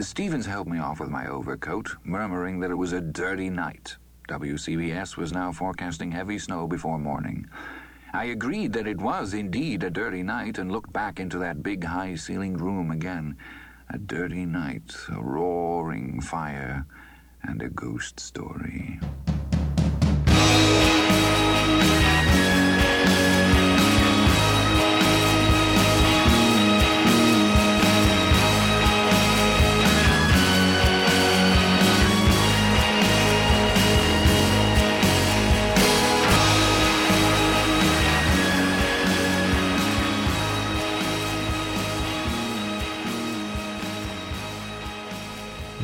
Stevens helped me off with my overcoat, murmuring that it was a dirty night. WCBS was now forecasting heavy snow before morning. I agreed that it was indeed a dirty night and looked back into that big high ceilinged room again. A dirty night, a roaring fire, and a ghost story.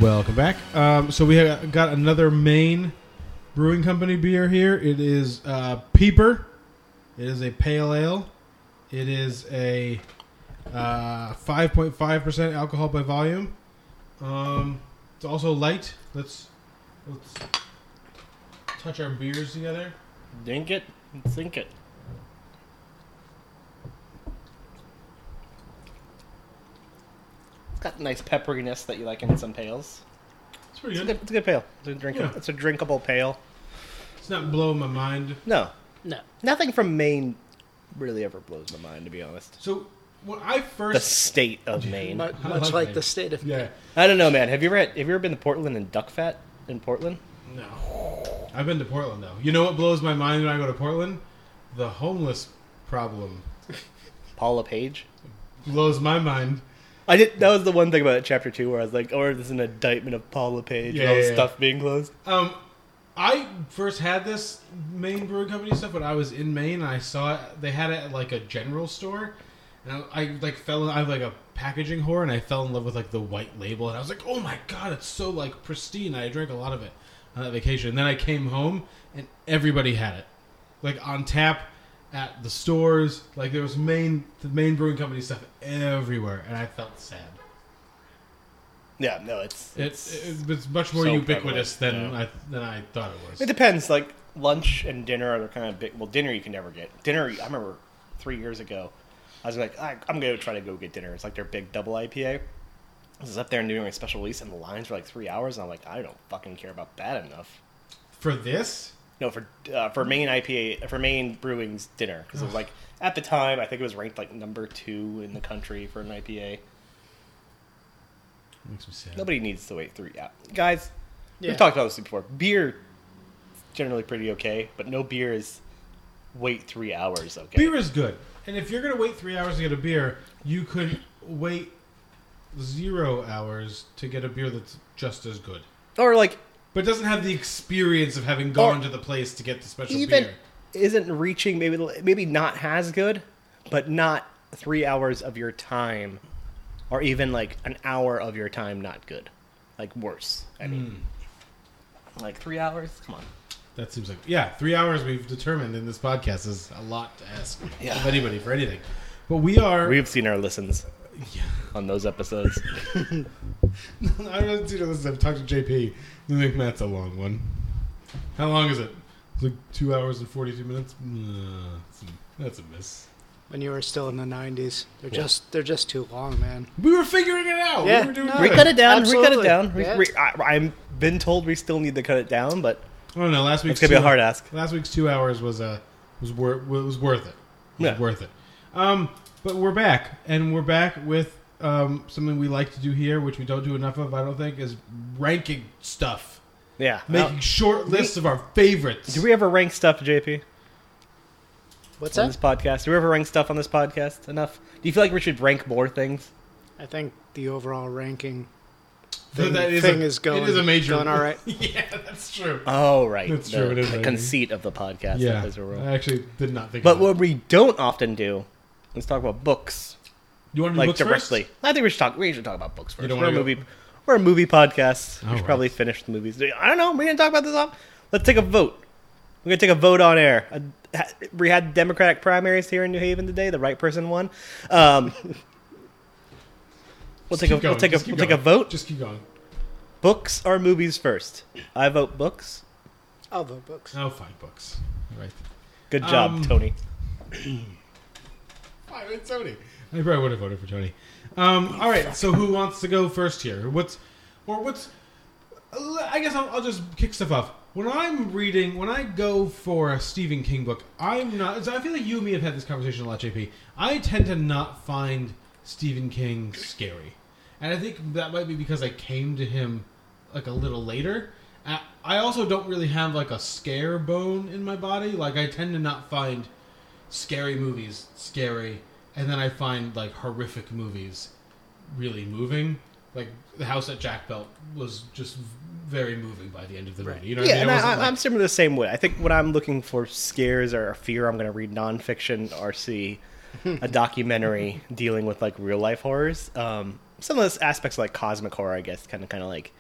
Welcome back. Um, so we have got another Maine Brewing Company beer here. It is uh, Peeper. It is a pale ale. It is a uh, 5.5% alcohol by volume. Um, it's also light. Let's let's touch our beers together. Dink it, sink it. Got nice pepperiness that you like in some pails. It's pretty It's a good. good, it's a good pale. It's a, drink, Yeah. it's a drinkable pale. It's not blowing my mind. No, No. nothing from Maine really ever blows my mind, to be honest. So when I The first state of Maine. Much, I much like like Maine. the state of yeah I don't know, man. Have you ever had, have you ever been to Portland and Duck Fat in Portland? no. I've been to Portland though. You know what blows my mind when I go to Portland? The homeless problem Paul LePage. blows my mind. I did. That was the one thing about chapter two where I was like, "Oh, this is an indictment of Paul LePage Yeah, and all yeah, the yeah. stuff being closed." Um, I first had this Maine Brewing Company stuff when I was in Maine. And I saw it. They had it at like a general store, and I, I like fell. In, I have like a packaging whore, and I fell in love with like the white label. And I was like, oh my god, it's so like pristine. I drank a lot of it on that vacation. And then I came home, and everybody had it, like on tap at the stores. Like there was main the Maine Brewing Company stuff everywhere, and I felt sad. Yeah, no, it's It's it's, it's much more so ubiquitous than prevalent, I than I thought it was. It depends. Like lunch and dinner are kind of big. Well, dinner you can never get. Dinner, I remember three years ago, I was like, I, I'm gonna try to go get dinner. It's like their big double IPA. I was up there and doing a special release, and the lines were like three hours. And I'm like, I don't fucking care about that enough. For this, No, for uh, for main IPA for main brewing's dinner because it was like at the time I think it was ranked like number two in the country for an IPA. makes me sad. Nobody needs to wait three. Yeah, guys, Yeah. we've talked about this before. Beer, is generally pretty okay, but no beer is wait three hours. Okay, Beer is good, and if you're gonna wait three hours to get a beer, you could wait zero hours to get a beer that's just as good, or like but doesn't have the experience of having gone Or to the place to get the special even beer. isn't reaching maybe maybe not as good, but not three hours of your time, or even like an hour of your time not good, like worse. I mean, hmm. like three hours. Come on. That seems like yeah, three hours we've determined in this podcast is a lot to ask Yeah. of anybody for anything. But we are. We've seen our listens on those episodes. I haven't seen this. I've talked to JP. I think Matt's a long one. How long is it? It's like two hours and forty-two minutes. Uh, that's a- that's miss. when you were still in the '90s. They're Yeah. just they're just too long, man. We were figuring it out. Yeah, we were doing no. good. cut it down. We cut it down. We, Yeah. we, I, I'm been told we still need to cut it down, but I don't know. Last week's it's gonna be a hard ask. Last week's two hours was uh was wor- was worth it. Was Yeah. worth it. Um, but we're back, and we're back with um something we like to do here, which we don't do enough of. I don't think is ranking stuff, Yeah. making Now, short lists of our favorites. do we ever rank stuff, JP, What's on that? this podcast? Do we ever rank stuff on this podcast enough? Do you feel like we should rank more things? I think the overall ranking Th- thing, that is thing a, is going It is a major. going all right. yeah, that's true. Oh, right. That's the, true, it is the conceit of the podcast. yeah, That is a rule. I actually did not think. But of that. what we don't often do is talk about books, you want to do like books directly. First? I think we should talk. We should talk about books first. don't We're a wanna go- movie. We're a movie podcast. we should right. probably finish the movies. I don't know. We didn't talk about this. Off. Let's take a vote. We're gonna take a vote on air. We had Democratic primaries here in New Haven today. The right person won. Um, we'll take a keep we'll take a just keep we'll take a vote. Just keep going. Books or movies first? I vote books. I'll vote books. Oh, fine, books. All right. Good job, Um, Tony. I Tony. I probably would have voted for Tony. Um, all right. So who wants to go first here? What's or what's? I guess I'll, I'll just kick stuff off. When I'm reading, when I go for a Stephen King book, I'm not. I feel like you and me have had this conversation a lot, JP. I tend to not find Stephen King scary, and I think that might be because I came to him like a little later. Uh, I also don't really have like a scare bone in my body. Like I tend to not find scary movies scary, and then I find like horrific movies really moving. Like the house that Jack built was just very moving by the end of the movie. You know yeah, I mean? and I, wasn't I, like- I'm similar the same way. I think when I'm looking for scares or fear, I'm going to read nonfiction or see a documentary dealing with like real life horrors. Um, some of those aspects like cosmic horror, I guess, kind of kind of like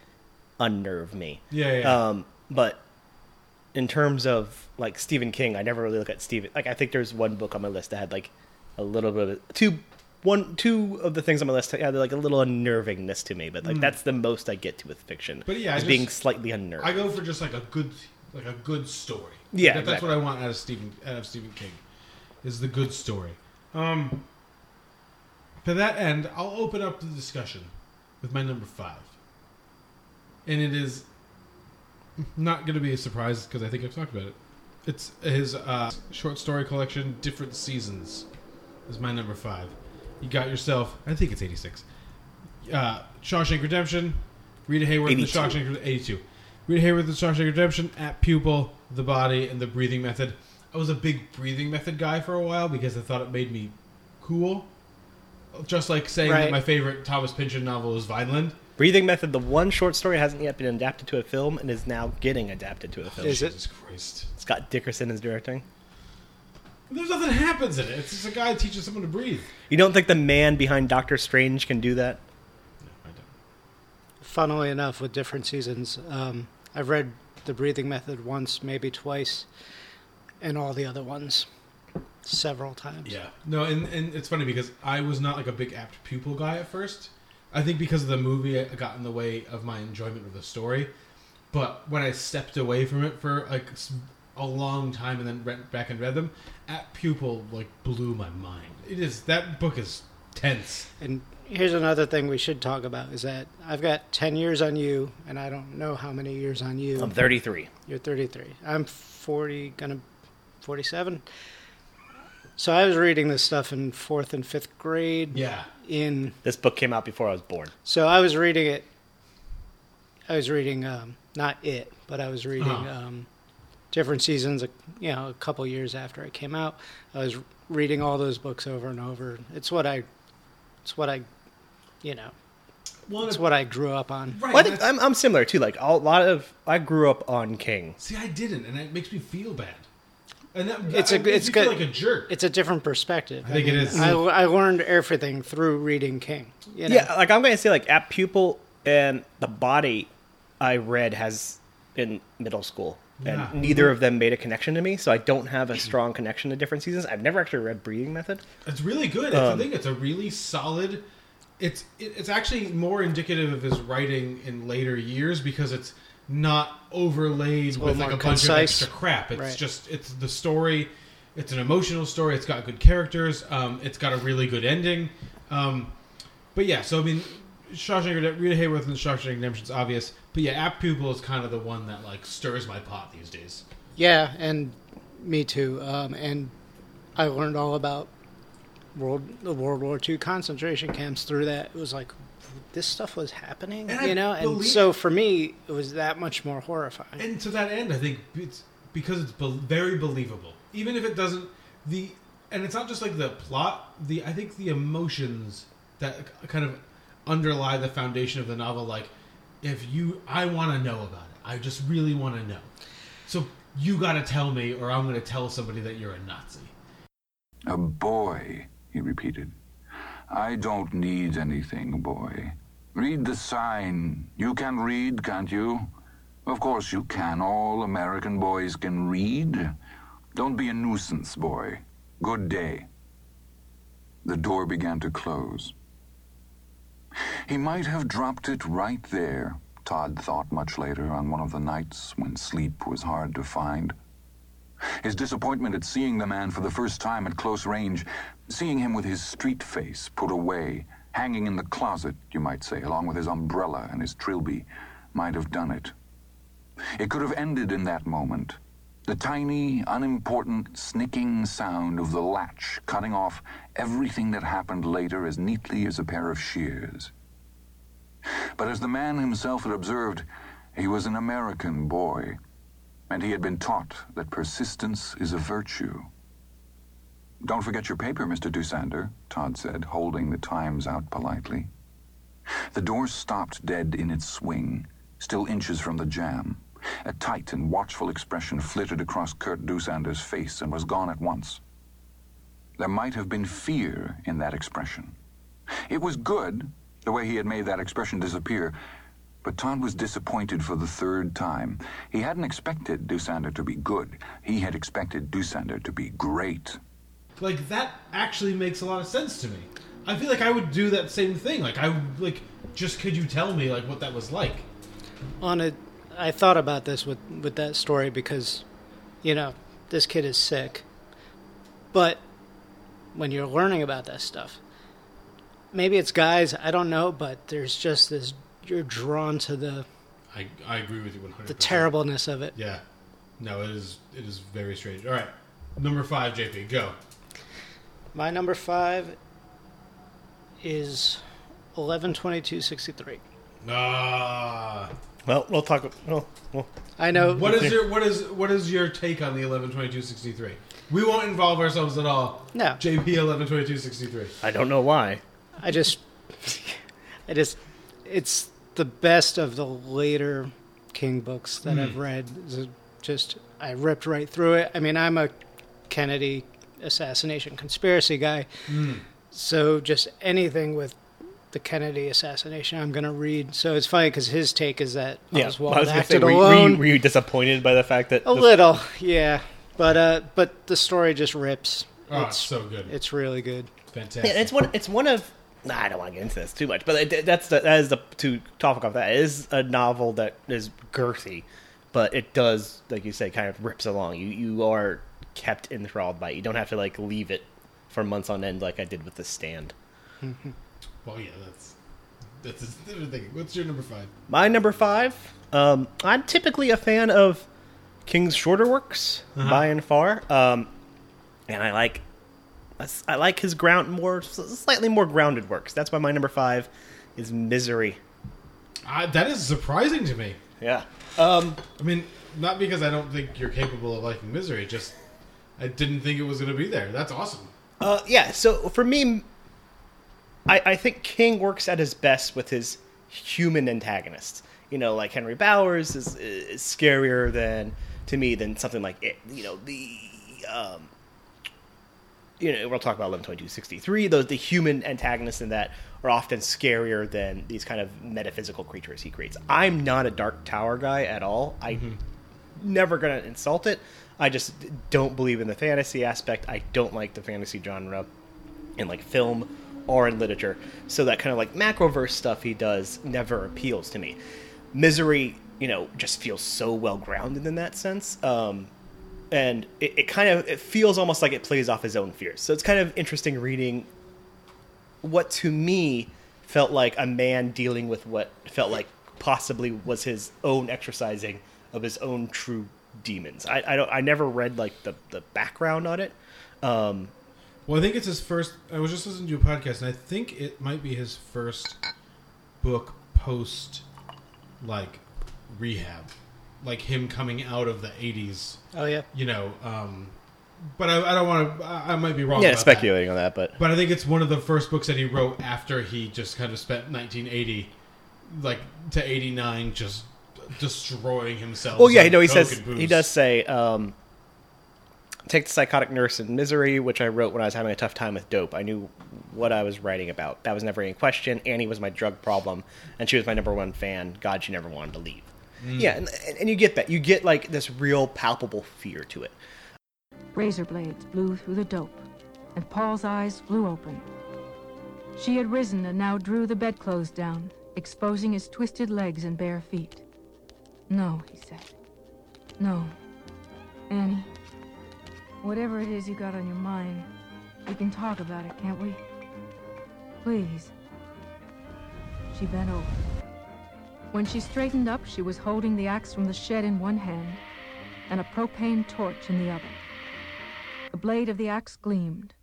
unnerve me. yeah, yeah. Um, but in terms of like Stephen King, I never really look at Stephen. Like I think there's one book on my list that had like a little bit of two, one, two of the things on my list had like a little unnervingness to me. But like that's the most I get to with fiction. But yeah, is just- being slightly unnerved. I go for just like a good, like a good story. Yeah, That- that's exactly. what I want out of Stephen out of Stephen King, is the good story. Um, to that end, I'll open up the discussion with my number five, and it is not going to be a surprise because I think I've talked about it. It's his uh, short story collection, Different Seasons, is my number five. You got yourself, I think it's eighty six. Uh, Shawshank Redemption, Rita Hayworth, the 82. Shawshank 82. Rita Hayworth, the Shawshank Redemption, Apt Pupil, The Body, and The Breathing Method. I was a big breathing method guy for a while because I thought it made me cool. Just like saying that my favorite Thomas Pynchon novel is Vineland. Breathing Method, the one short story hasn't yet been adapted to a film and is now getting adapted to a film. Is it? Jesus Christ. Scott Derrickson is directing. There's nothing that happens in it. It's just a guy teaching someone to breathe. You don't think the man behind Doctor Strange can do that? No, I don't. Funnily enough, with different seasons, um, I've read the breathing method once, maybe twice, and all the other ones several times. Yeah. No, and, and it's funny because I was not like a big apt pupil guy at first. I think because of the movie, it got in the way of my enjoyment of the story. But when I stepped away from it for like a long time and then went back and read them, apt pupil like blew my mind. It is that book is tense. And here's another thing we should talk about is that I've got 10 years on you, and I don't know how many years on you. I'm 33. You're 33. I'm 40, gonna 47. So I was reading this stuff in fourth and fifth grade. Yeah. In This book came out before I was born. so I was reading it. I was reading um, not it, but I was reading Uh-huh. um, different seasons. You know, a couple years after it came out, I was reading all those books over and over. It's what I, it's what I, you know, Well, it's what I grew up on. right. Well, I think I'm, I'm similar too. Like a lot of, I grew up on King. see, I didn't, and it makes me feel bad. And that, It's that a- makes it's me good- like a jerk. It's a different perspective. I think it is. I, I learned everything through reading King. You know? Yeah, like I'm gonna say like apt pupil and the body I read has in middle school. And Yeah. neither mm-hmm. of them made a connection to me, so I don't have a strong connection to different seasons. I've never actually read Breathing Method. It's really good. It's, I um, think it's a really solid. It's it, it's actually more indicative of his writing in later years because it's not overlaid with like a more bunch of extra crap. It's Right. just it's the story. It's an emotional story. It's got good characters. Um, it's got a really good ending. Um, but yeah, so I mean, Shawshank Redemption, Rita Hayworth and Shawshank Redemption's obvious. But yeah, Apt Pupil is kind of the one that like stirs my pot these days. Yeah, and me too. Um, and I learned all about world the World War II concentration camps through that. It was like this stuff was happening, And I you know. And so for me, it was that much more horrifying. And to that end, I think it's because it's be- very believable, even if it doesn't. The and it's not just like the plot. The I think the emotions that kind of underlie the foundation of the novel. Like, if you, I want to know about it. I just really want to know. So you got to tell me, or I'm going to tell somebody that you're a Nazi. A boy, he repeated. I don't need anything, boy. Read the sign. You can read, can't you? Of course you can. All American boys can read. Don't be a nuisance, boy. Good day. The door began to close. He might have dropped it right there, Todd thought much later on one of the nights when sleep was hard to find. His disappointment at seeing the man for the first time at close range, seeing him with his street face put away, hanging in the closet, you might say, along with his umbrella and his trilby, might have done it. It could have ended in that moment. The tiny, unimportant, snicking sound of the latch cutting off everything that happened later as neatly as a pair of shears. But as the man himself had observed, he was an American boy, and he had been taught that persistence is a virtue. Don't forget your paper, Mr. Dusander, Todd said, holding the Times out politely. The door stopped dead in its swing, still inches from the jamb. A tight and watchful expression flitted across Kurt Dusander's face and was gone at once. There might have been fear in that expression. It was good, the way he had made that expression disappear, but Todd was disappointed for the third time. He hadn't expected Dusander to be good. He had expected Dusander to be great. Like that actually makes a lot of sense to me. I feel like I would do that same thing. Like I like just could you tell me like what that was like? On it, I thought about this with with that story because, you know, this kid is sick. But when you're learning about that stuff, maybe it's guys, I don't know, but there's just this you're drawn to the I I agree with you 100. the terribleness of it. Yeah. No, it is it is very strange. All right. Number 5 JP, go. My number 5 is 112263. Ah. Well, we'll talk. Well, well I know What is your what is what is your take on the 112263? We won't involve ourselves at all. No. JP 112263. I don't know why. I just, I just, it's the best of the later King books that hmm. I've read. It's just, I ripped right through it. I mean, I'm a Kennedy assassination conspiracy guy, hmm. so just anything with the Kennedy assassination, I'm gonna read. So it's funny because his take is that Yeah, Oswald I was gonna say, acted were, you- were alone. you, were you disappointed by the fact that a the- little, yeah, but uh, but the story just rips. Oh, it's it's so good. it's really good. Fantastic. Yeah, it's one. It's one of. I don't want to get into this too much, but it, that's the, that is the to topic of that. It is a novel that is girthy, but it does, like you say, kind of rips along. You you are kept enthralled by it. You don't have to like leave it for months on end like I did with the stand. well, yeah, that's that's a different thing. What's your number 5? My number five. Um, I'm typically a fan of King's shorter works Uh-huh. by and far, um, and I like I like his ground more slightly more grounded works. That's why my number five is Misery. Uh, that is surprising to me. Yeah. Um, I mean, not because I don't think you're capable of liking misery, just I didn't think it was going to be there. That's awesome. Uh, yeah. So for me, I, I think King works at his best with his human antagonists. You know, like Henry Bowers is, is scarier than to me than something like it. You know, the um, you know we'll talk about eleven twenty two sixty three. Those the human antagonists in that are often scarier than these kind of metaphysical creatures he creates. I'm not a Dark Tower guy at all. I never gonna insult it. I just don't believe in the fantasy aspect. I don't like the fantasy genre in like film or in literature. So that kind of like macroverse stuff he does never appeals to me. Misery, you know, just feels so well grounded in that sense. Um, and it, it kind of it feels almost like it plays off his own fears. So it's kind of interesting reading what to me felt like a man dealing with what felt like possibly was his own exercising of his own true demons. I, I don't I never read like the, the background on it. Um, Well, I think it's his first. I was just listening to a podcast, and I think it might be his first book post, like, rehab, like him coming out of the '80s. Oh yeah, You know, um, but I, I don't want to. I, I might be wrong. yeah, about speculating on that, but But I think it's one of the first books that he wrote after he just kind of spent 1980, like to '89, just destroying himself. Well, yeah, on no, he coke says he does say, um, "Take the psychotic nurse in misery," which I wrote when I was having a tough time with dope. I knew what I was writing about. That was never any question. Annie was my drug problem, and she was my number one fan. God, she never wanted to leave. Mm. Yeah, and, and you get that. You get like this real palpable fear to it. Razor blades blew through the dope, and Paul's eyes flew open. She had risen and now drew the bedclothes down, exposing his twisted legs and bare feet. No, he said. No. Annie, whatever it is you got on your mind, we can talk about it, can't we? Please. she bent over. When she straightened up, she was holding the axe from the shed in one hand and a propane torch in the other. The blade of the axe gleamed.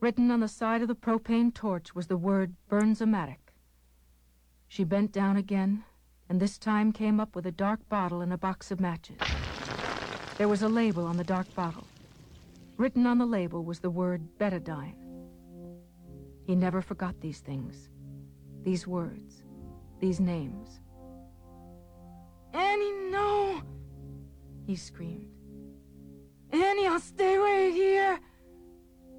Written on the side of the propane torch was the word Bernz-O-Matic. She bent down again, and this time came up with a dark bottle and a box of matches. There was a label on the dark bottle. Written on the label was the word betadine. He never forgot these things, these words, these names. Annie, no! He screamed. Annie, I'll stay right here.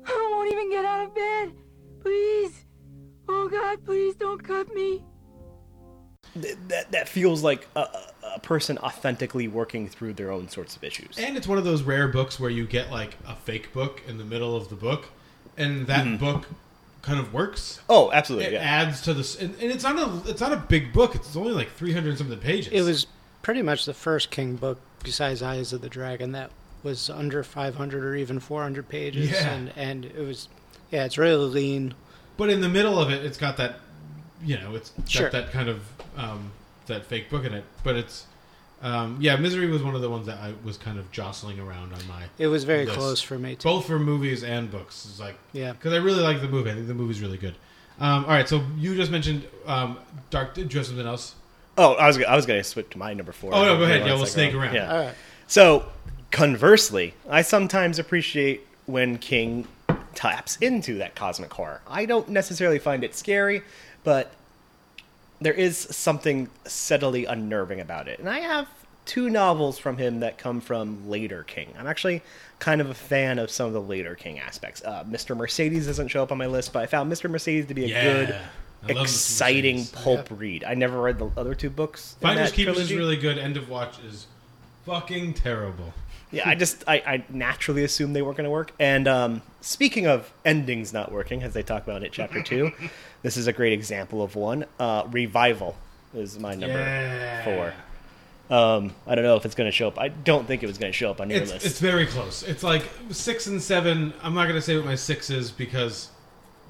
I won't even get out of bed. Please. Oh, God, please don't cut me. Th- that that feels like a, a- a person authentically working through their own sorts of issues. And it's one of those rare books where you get like a fake book in the middle of the book, and that mm-hmm. book kind of works. Oh, absolutely. It Yeah. adds to this, and, and it's not a it's not a big book. It's only like three hundred something pages. It was pretty much the first King book besides Eyes of the Dragon that was under 500 or even 400 pages, Yeah. and and it was yeah, it's really lean. but in the middle of it, it's got that, you know, it's got Sure. that kind of um, that fake book in it. But it's, um, yeah, Misery was one of the ones that I was kind of jostling around on my It was very list. close for me too. both for movies and books. It's like Yeah. because I really like the movie. I think the movie's really good. Um, all right, so you just mentioned um, Dark. Did you have something else? Oh, I was I was going to switch to my number four. Oh, no, go ahead. Yeah, we'll second. snake around. Yeah. All right. So, conversely, I sometimes appreciate when King taps into that cosmic horror. I don't necessarily find it scary, but there is something subtly unnerving about it. And I have two novels from him that come from later King. I'm actually kind of a fan of some of the later King aspects. Uh, Mr. Mercedes doesn't show up on my list, but I found Mr. Mercedes to be a Yeah. good, exciting pulp read. I never read the other two books. Finders Keepers trilogy. is really good. End of Watch is fucking terrible. Yeah, I just I, I naturally assumed they weren't going to work. And um, speaking of endings not working, as they talk about it, chapter two, this is a great example of one. Uh, Revival is my number Yeah. four. Um, I don't know if it's going to show up. I don't think it was going to show up on your It's list. it's very close. It's like six and seven. I'm not gonna say what my six is because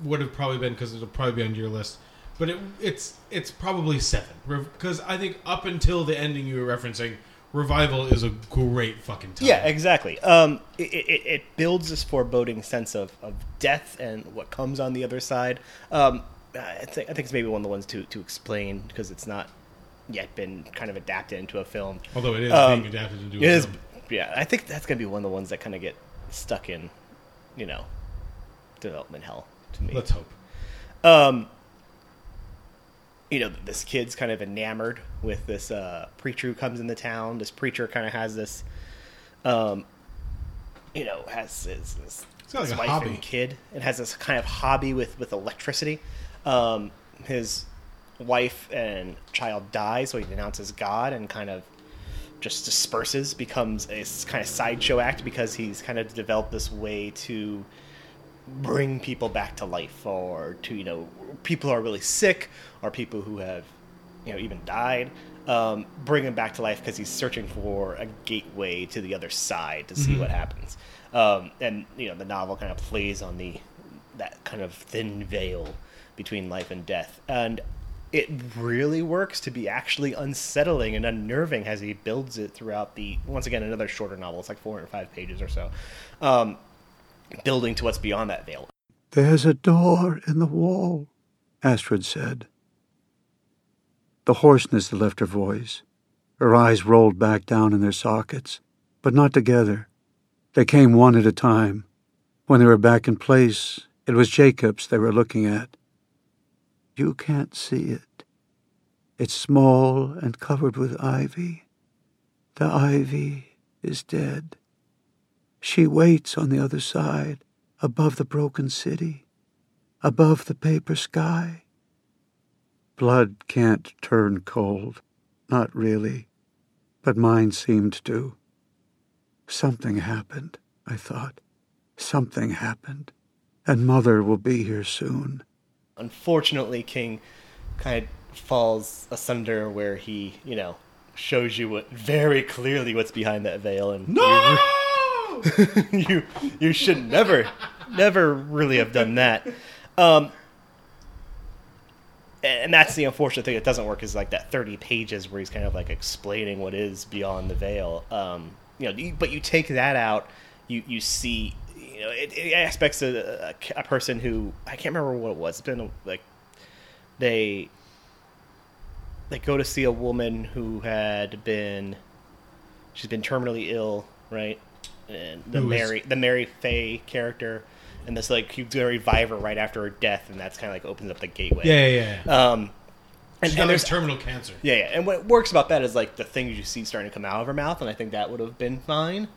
would have probably been because it'll probably be on your list. But it, it's it's probably seven because I think up until the ending you were referencing, Revival is a great fucking time. yeah, exactly. Um, it, it, it builds this foreboding sense of, of death and what comes on the other side. Um, I think I think it's maybe one of the ones to to explain because it's not yet been kind of adapted into a film. Although it is Um, being adapted into a is, film. yeah. I think that's gonna be one of the ones that kind of get stuck in, you know, development hell to me. Let's hope. Um, you know, this kid's kind of enamored with this uh, preacher who comes in the town. This preacher kind of has this, um, you know, has his, his, like a wife hobby. and kid, and has this kind of hobby with with electricity. Um, his wife and child die, so he denounces God and kind of just disperses, becomes a kind of sideshow act because he's kind of developed this way to bring people back to life or to you know people who are really sick or people who have you know even died um, bring him back to life because he's searching for a gateway to the other side to see what happens. Um, and you know the novel kind of plays on the that kind of thin veil between life and death and it really works to be actually unsettling and unnerving as he builds it throughout the once again another shorter novel it's like 405 pages or so um, building to what's beyond that veil. There's a door in the wall, Astrid said. The hoarseness left her voice. Her eyes rolled back down in their sockets, but not together. They came one at a time. When they were back in place, it was Jacob's they were looking at. You can't see it. It's small and covered with ivy. The ivy is dead. She waits on the other side, above the broken city, above the paper sky. Blood can't turn cold, not really, but mine seemed to. Something happened, I thought. Something happened, and Mother will be here soon. Unfortunately, King kind of falls asunder where he, you know, shows you what very clearly what's behind that veil, and No. you you should never never really have done that. Um, and that's the unfortunate thing that doesn't work is like that 30 pages where he's kind of like explaining what is beyond the veil um, you know but you take that out you you see you know it, it aspects of a, a person who i can't remember what it was. It's been like they they go to see a woman who had been she's been terminally ill right? And the Who is- mary the mary Faye character. And this like he's gonna revive her right after her death and that's kind of like opens up the gateway. Yeah, yeah, yeah. um and, She's and there's terminal cancer. yeah, yeah, and what works about that is like the things you see starting to come out of her mouth, and I think that would have been fine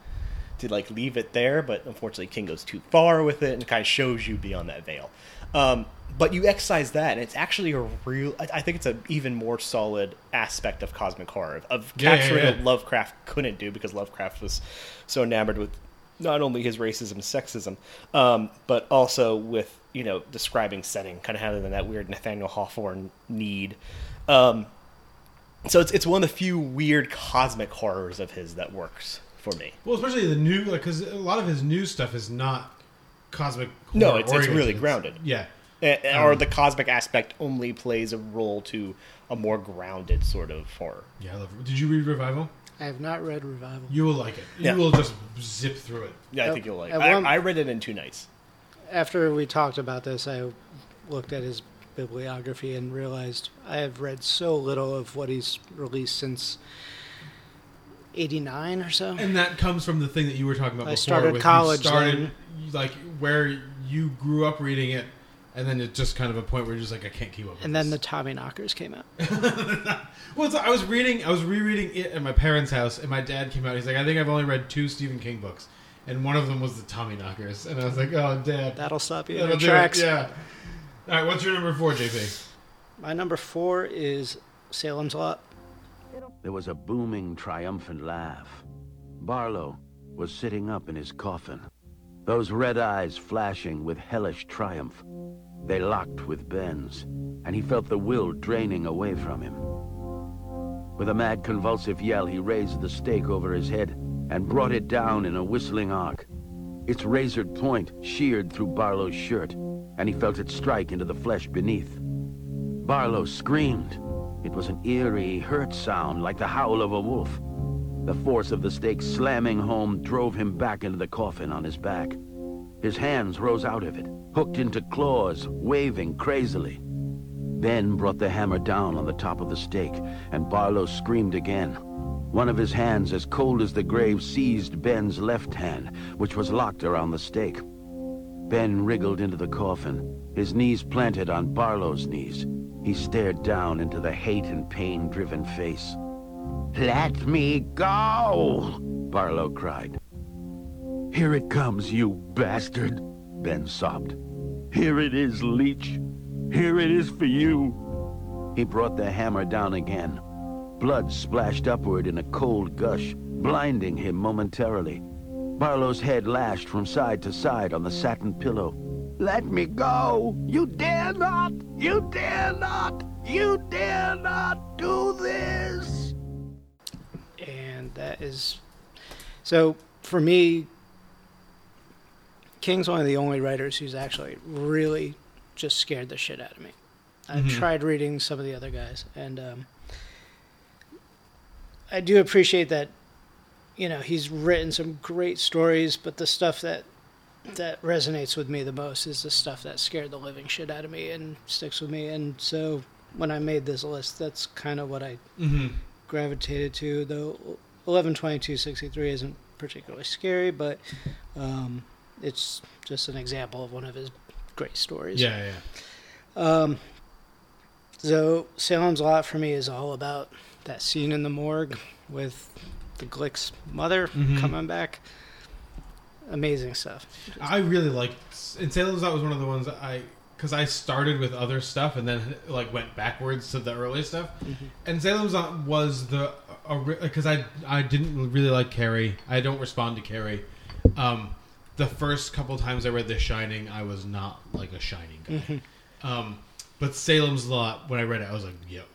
to like leave it there, but unfortunately King goes too far with it and kind of shows you beyond that veil. Um, but you excise that, and it's actually a real. I, think it's an even more solid aspect of cosmic horror of, of Yeah, yeah, capturing yeah. what Lovecraft couldn't do because Lovecraft was so enamored with not only his racism and sexism, um, but also with you know describing setting, kind of having that weird Nathaniel Hawthorne need. Um, so it's it's one of the few weird cosmic horrors of his that works for me. Well, especially the new, like, because a lot of his new stuff is not cosmic. No, it's- it's really grounded. Yeah, Eh, eh, or Um, the cosmic aspect only plays a role to a more grounded sort of horror. yeah. I love. Did you read Revival? I have not read Revival. You will like it. Yeah. You will just zip through it. Yeah, I think you'll like. at I, I read it in two nights. After we talked about this, I looked at his bibliography and realized I have read so little of what he's released since '89 or so. And that comes from the thing that you were talking about I before. started with you college started like where you grew up reading it, and then it's just kind of a point where you're just like, I can't keep up. With And then the this. Tommyknockers came out. well, I was reading, I was rereading it at my parents' house, and my dad came out. He's like, I think I've only read two Stephen King books, and one of them was the Tommyknockers, and I was like, Oh, Dad, That'll stop you that'll it." tracks. Yeah. All right, what's your number four, JP? My number four is Salem's Lot. There was a booming, triumphant laugh. Barlow was sitting up in his coffin, those red eyes flashing with hellish triumph. They locked with Ben's, and he felt the will draining away from him. With a mad, convulsive yell, he raised the stake over his head and brought it down in a whistling arc. Its razored point sheared through Barlow's shirt, and he felt it strike into the flesh beneath. Barlow screamed. It was an eerie, hurt sound like the howl of a wolf. The force of the stake slamming home drove him back into the coffin on his back. His hands rose out of it, hooked into claws, waving crazily. Ben brought the hammer down on the top of the stake, and Barlow screamed again. One of his hands, as cold as the grave, seized Ben's left hand, which was locked around the stake. Ben wriggled into the coffin, his knees planted on Barlow's knees. He stared down into the hate and pain-driven face. Let me go! Barlow cried. Here it comes, you bastard, Ben sobbed. Here it is, Leech. Here it is for you. He brought the hammer down again. Blood splashed upward in a cold gush, blinding him momentarily. Barlow's head lashed from side to side on the satin pillow. Let me go! You dare not! You dare not! You dare not do this! and that is so for me king's one of the only writers who's actually really just scared the shit out of me i've tried reading some of the other guys and um, i do appreciate that you know he's written some great stories but the stuff that that resonates with me the most is the stuff that scared the living shit out of me and sticks with me and so when i made this list that's kind of what i Mm-hmm. gravitated to. Though eleven twenty two sixty three isn't particularly scary, but um, it's just an example of one of his great stories. Yeah, yeah. Um, so Salem's Lot for me is all about that scene in the morgue with the Glick's mother Mhm. coming back. Amazing stuff. I really liked and Salem's Lot was one of the ones that I because I started with other stuff and then like went backwards to the early stuff. And Salem's Lot was the because I I didn't really like Carrie. I don't respond to Carrie. Um, the first couple times I read The Shining, I was not like a Shining guy. Um, but Salem's Lot, when I read it, I was like, "Yep."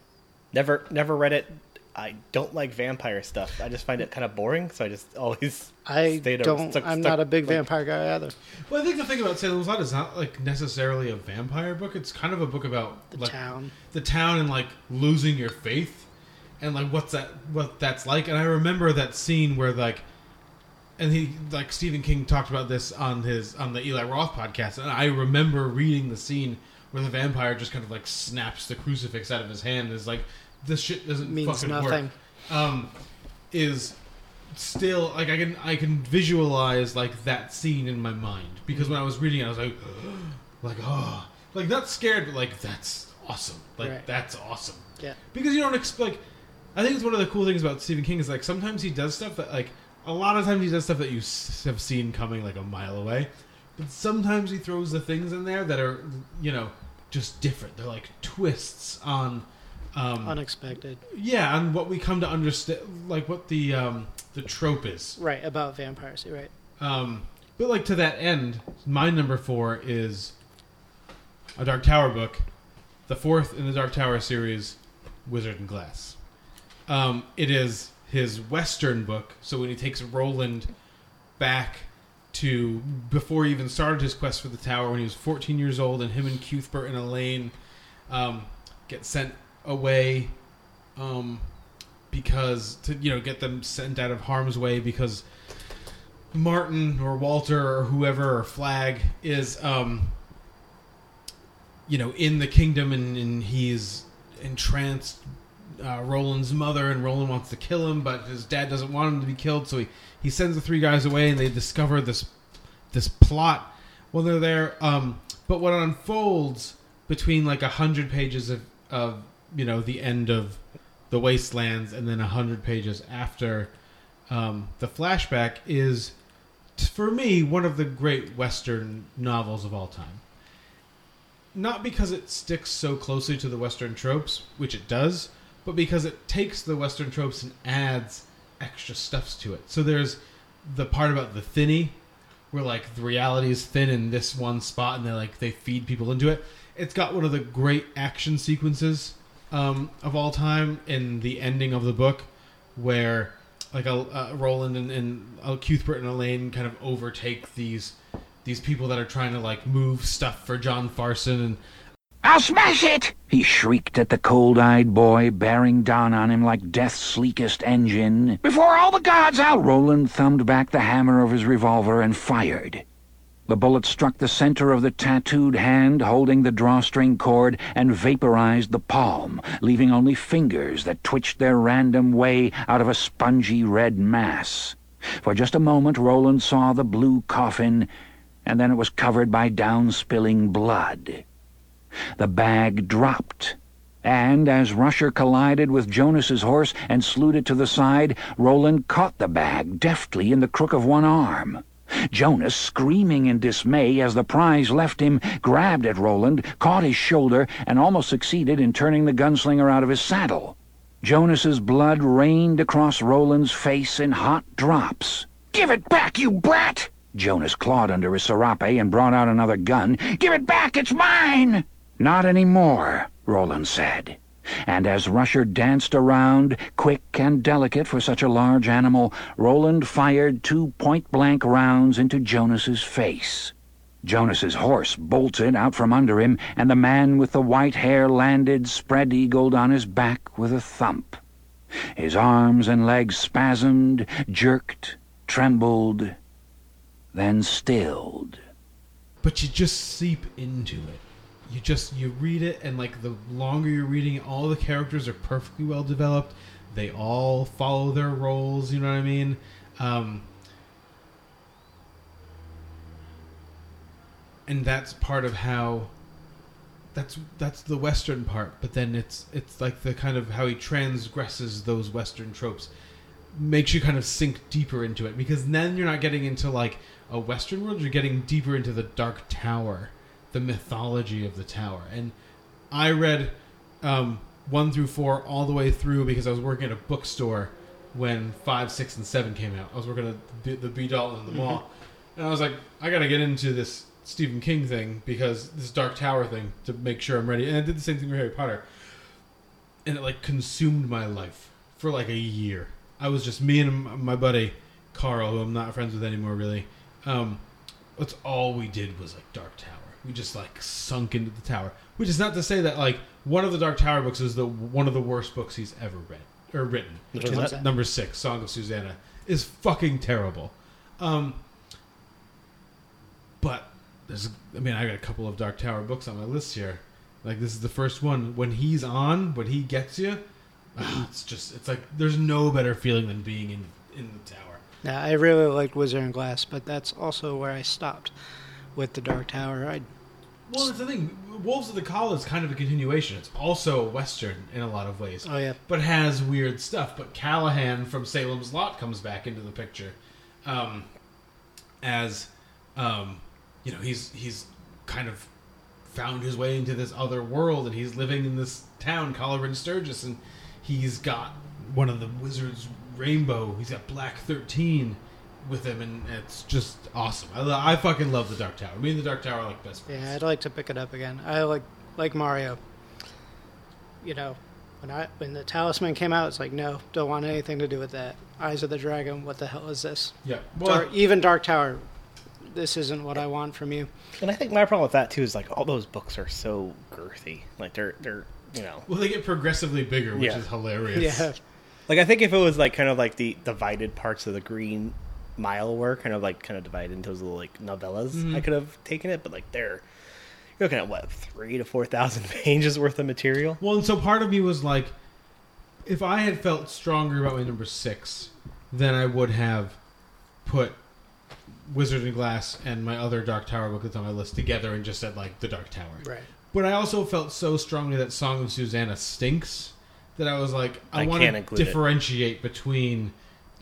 Never, never read it. I don't like vampire stuff. I just find it kind of boring, so I just always I stayed don't. stuck- I'm stuck- not a big like- vampire guy either. Well, I think the thing about Salem's Lot is not like necessarily a vampire book. It's kind of a book about The like town. the town and like losing your faith and like what's that what that's like. And I remember that scene where like and he like Stephen King talked about this on his on the Eli Roth podcast, and I remember reading the scene where the vampire just kind of like snaps the crucifix out of his hand. and Is like this shit doesn't Means fucking nothing. work. Um, is still like I can I can visualize like that scene in my mind because when I was reading it, I was like, like oh, like that's scared, but like that's awesome, like Right. that's awesome Yeah. because you don't expect. I think it's one of the cool things about Stephen King is like sometimes he does stuff that like a lot of times he does stuff that you s- have seen coming like a mile away, but sometimes he throws the things in there that are you know just different. They're like twists on. Um, Unexpected. yeah, and what we come to understand, like what the um, the trope is. Right about vampires. Right. Um, but like to that end, my number four is a Dark Tower book, the fourth in the Dark Tower series, Wizard and Glass. Um, it is his Western book, so when he takes Roland back to before he even started his quest for the tower, when he was 14 years old, and him and Cuthbert and Alain um, get sent away um, because to you know get them sent out of harm's way because Marten or Walter or whoever or Flagg is um you know in the kingdom and, and he's entranced uh, Roland's mother and Roland wants to kill him but his dad doesn't want him to be killed so he, he sends the three guys away and they discover this this plot when they're there. Um but what unfolds between like a hundred pages of, of you know the end of the wastelands and then a hundred pages after um, the flashback is for me one of the great western novels of all time. Not because it sticks so closely to the western tropes which it does but because it takes the western tropes and adds extra stuffs to it. So there's the part about the thinny where like the reality is thin in this one spot and they like they feed people into it. It's got one of the great action sequences um, of all time in the ending of the book where like a, uh, Roland and, and uh, Cuthbert and Alain kind of overtake these these people that are trying to like move stuff for John Farson and I'll smash it! He shrieked at the cold-eyed boy, bearing down on him like death's sleekest engine. Before all the gods, I'll... Roland thumbed back the hammer of his revolver and fired. The bullet struck the center of the tattooed hand holding the drawstring cord and vaporized the palm, leaving only fingers that twitched their random way out of a spongy red mass. For just a moment, Roland saw the blue coffin, and then it was covered by down-spilling blood. The bag dropped, and as Rusher collided with Jonas's horse and slewed it to the side, Roland caught the bag deftly in the crook of one arm. Jonas, screaming in dismay as the prize left him, grabbed at Roland, caught his shoulder, and almost succeeded in turning the gunslinger out of his saddle. Jonas's blood rained across Roland's face in hot drops. Give it back, you brat! Jonas clawed under his serape and brought out another gun. Give it back, it's mine! Not anymore, Roland said. And as Rusher danced around, quick and delicate for such a large animal, Roland fired two point-blank rounds into Jonas's face. Jonas's horse bolted out from under him, and the man with the white hair landed spread-eagled on his back with a thump. His arms and legs spasmed, jerked, trembled, then stilled. but you just seep into it. You just you read it, and like the longer you're reading, all the characters are perfectly well developed. They all follow their roles. You know what I mean? Um, and that's part of how. That's that's the Western part, but then it's it's like the kind of how he transgresses those Western tropes makes you kind of sink deeper into it because then you're not getting into like a western world you're getting deeper into the dark tower the mythology of the tower and i read um, one through four all the way through because i was working at a bookstore when five six and seven came out i was working at the, the b dalton in the mall and i was like i gotta get into this stephen king thing because this dark tower thing to make sure i'm ready and i did the same thing with harry potter and it like consumed my life for like a year. I was just me and my buddy Carl, who I'm not friends with anymore, really. Um, that's all we did was like Dark Tower. We just like sunk into the tower. Which is not to say that like one of the Dark Tower books is the one of the worst books he's ever read or written. Which one's It's that? Number six, Song of Susanna, is fucking terrible. Um, but there's, I mean, I got a couple of Dark Tower books on my list here. Like this is the first one. When he's on, when he gets you, ah, it's just, it's like there's no better feeling than being in in the tower. Yeah, I really liked Wizard and Glass, but that's also where I stopped with the Dark Tower. I Well, that's the thing. Wolves of the Calla is kind of a continuation. It's also western in a lot of ways. Oh, yeah. but has weird stuff. But Callahan from Salem's Lot comes back into the picture, um, as um, you know, he's he's kind of found his way into this other world, and he's living in this town, Calla Bryn Sturgis, and he's got one of the wizards' rainbow. He's got Black Thirteen with him, and it's just awesome. I, I fucking love the Dark Tower. Me and the Dark Tower are like best friends. yeah, I'd like to pick it up again. I like like Mario. You know, when I when the Talisman came out, it's like no, don't want anything to do with that. Eyes of the Dragon. What the hell is this? Yeah. Well, Dark, even Dark Tower. This isn't what I want from you. And I think my problem with that too is like all those books are so girthy. Like they're they're you know well, they get progressively bigger, which Yeah. is hilarious. Yeah, like I think if it was like kind of like the divided parts of the Green Mile were kind of like kind of divided into those little like novellas, I mm-hmm. could have taken it. But like they're you're looking at what three to four thousand pages worth of material. Well, and so part of me was like, if I had felt stronger about my number six, then I would have put Wizard and Glass and my other Dark Tower book that's on my list together and just said like the Dark Tower. right. But I also felt so strongly that Song of Susanna stinks that I was like, I, I want to include it. differentiate between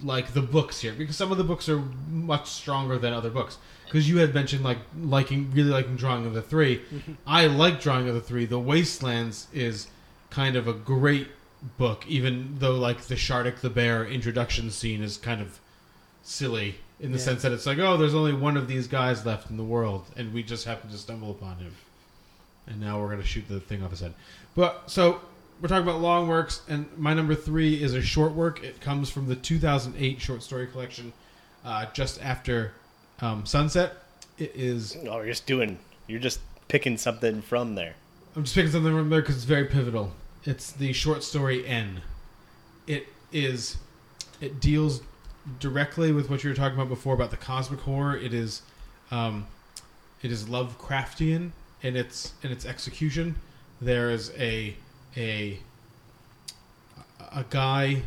like the books here because some of the books are much stronger than other books. Because you had mentioned like liking, really liking Drawing of the 3 mm-hmm. I like Drawing of the Three. The Wastelands is kind of a great book, even though like the Shardik the Bear introduction scene is kind of silly in the Yeah. sense that it's like, oh, there's only one of these guys left in the world, and we just happen to stumble upon him and now we're gonna shoot the thing off his head. But so we're talking about long works, and my number three is a short work. It comes from the 2008 short story collection, uh, just after um, Sunset. It is. Oh, you're just doing you're just picking something from there. I'm just picking something from there because it's very pivotal. It's the short story N. It is. It deals directly with what you were talking about before about the cosmic horror. It is. Um, it is Lovecraftian in its in its execution. There is a a a guy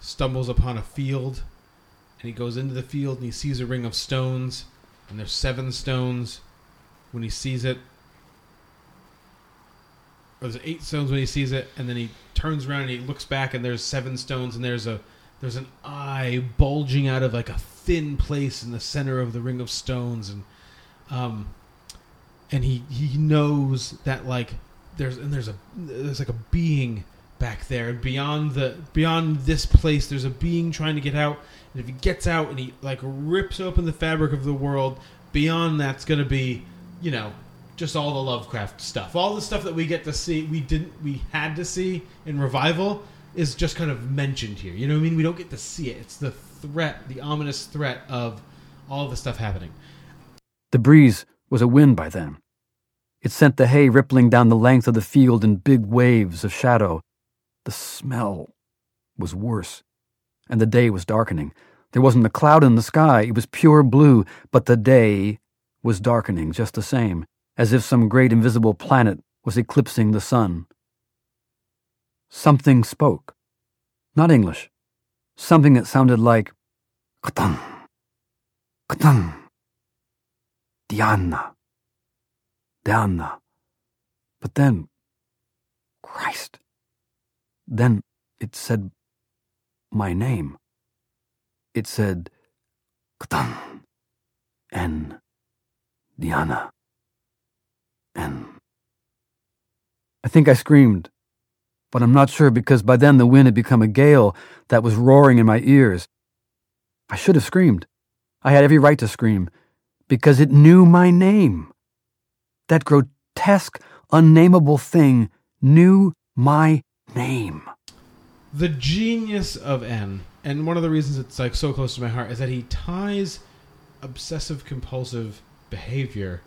stumbles upon a field, and he goes into the field and he sees a ring of stones, and there's seven stones. When he sees it, or there's eight stones when he sees it, and then he turns around and he looks back, and there's seven stones, and there's a there's an eye bulging out of like a thin place in the center of the ring of stones, and um, and he he knows that like there's and there's a there's like a being back there and beyond the beyond this place. There's a being trying to get out. And if he gets out and he like rips open the fabric of the world beyond that's going to be you know just all the lovecraft stuff. All the stuff that we get to see we didn't we had to see in revival is just kind of mentioned here. You know what i mean? We don't get to see it. It's the threat the ominous threat of all the stuff happening. The breeze was a wind by then. It sent the hay rippling down the length of the field in big waves of shadow. The smell was worse, and the day was darkening. There wasn't a cloud in the sky, it was pure blue, but the day was darkening just the same, as if some great invisible planet was eclipsing the sun. Something spoke. Not English. Something that sounded like Cthun. Cthun. Diana. Diana. But then, Christ. Then it said my name. It said Cthun. N. Diana. N. I think I screamed, but I'm not sure because by then the wind had become a gale that was roaring in my ears. I should have screamed. I had every right to scream because it knew my name. That grotesque, unnameable thing knew my name. the genius of N, and one of the reasons it's like so close to my heart is that he ties obsessive compulsive behavior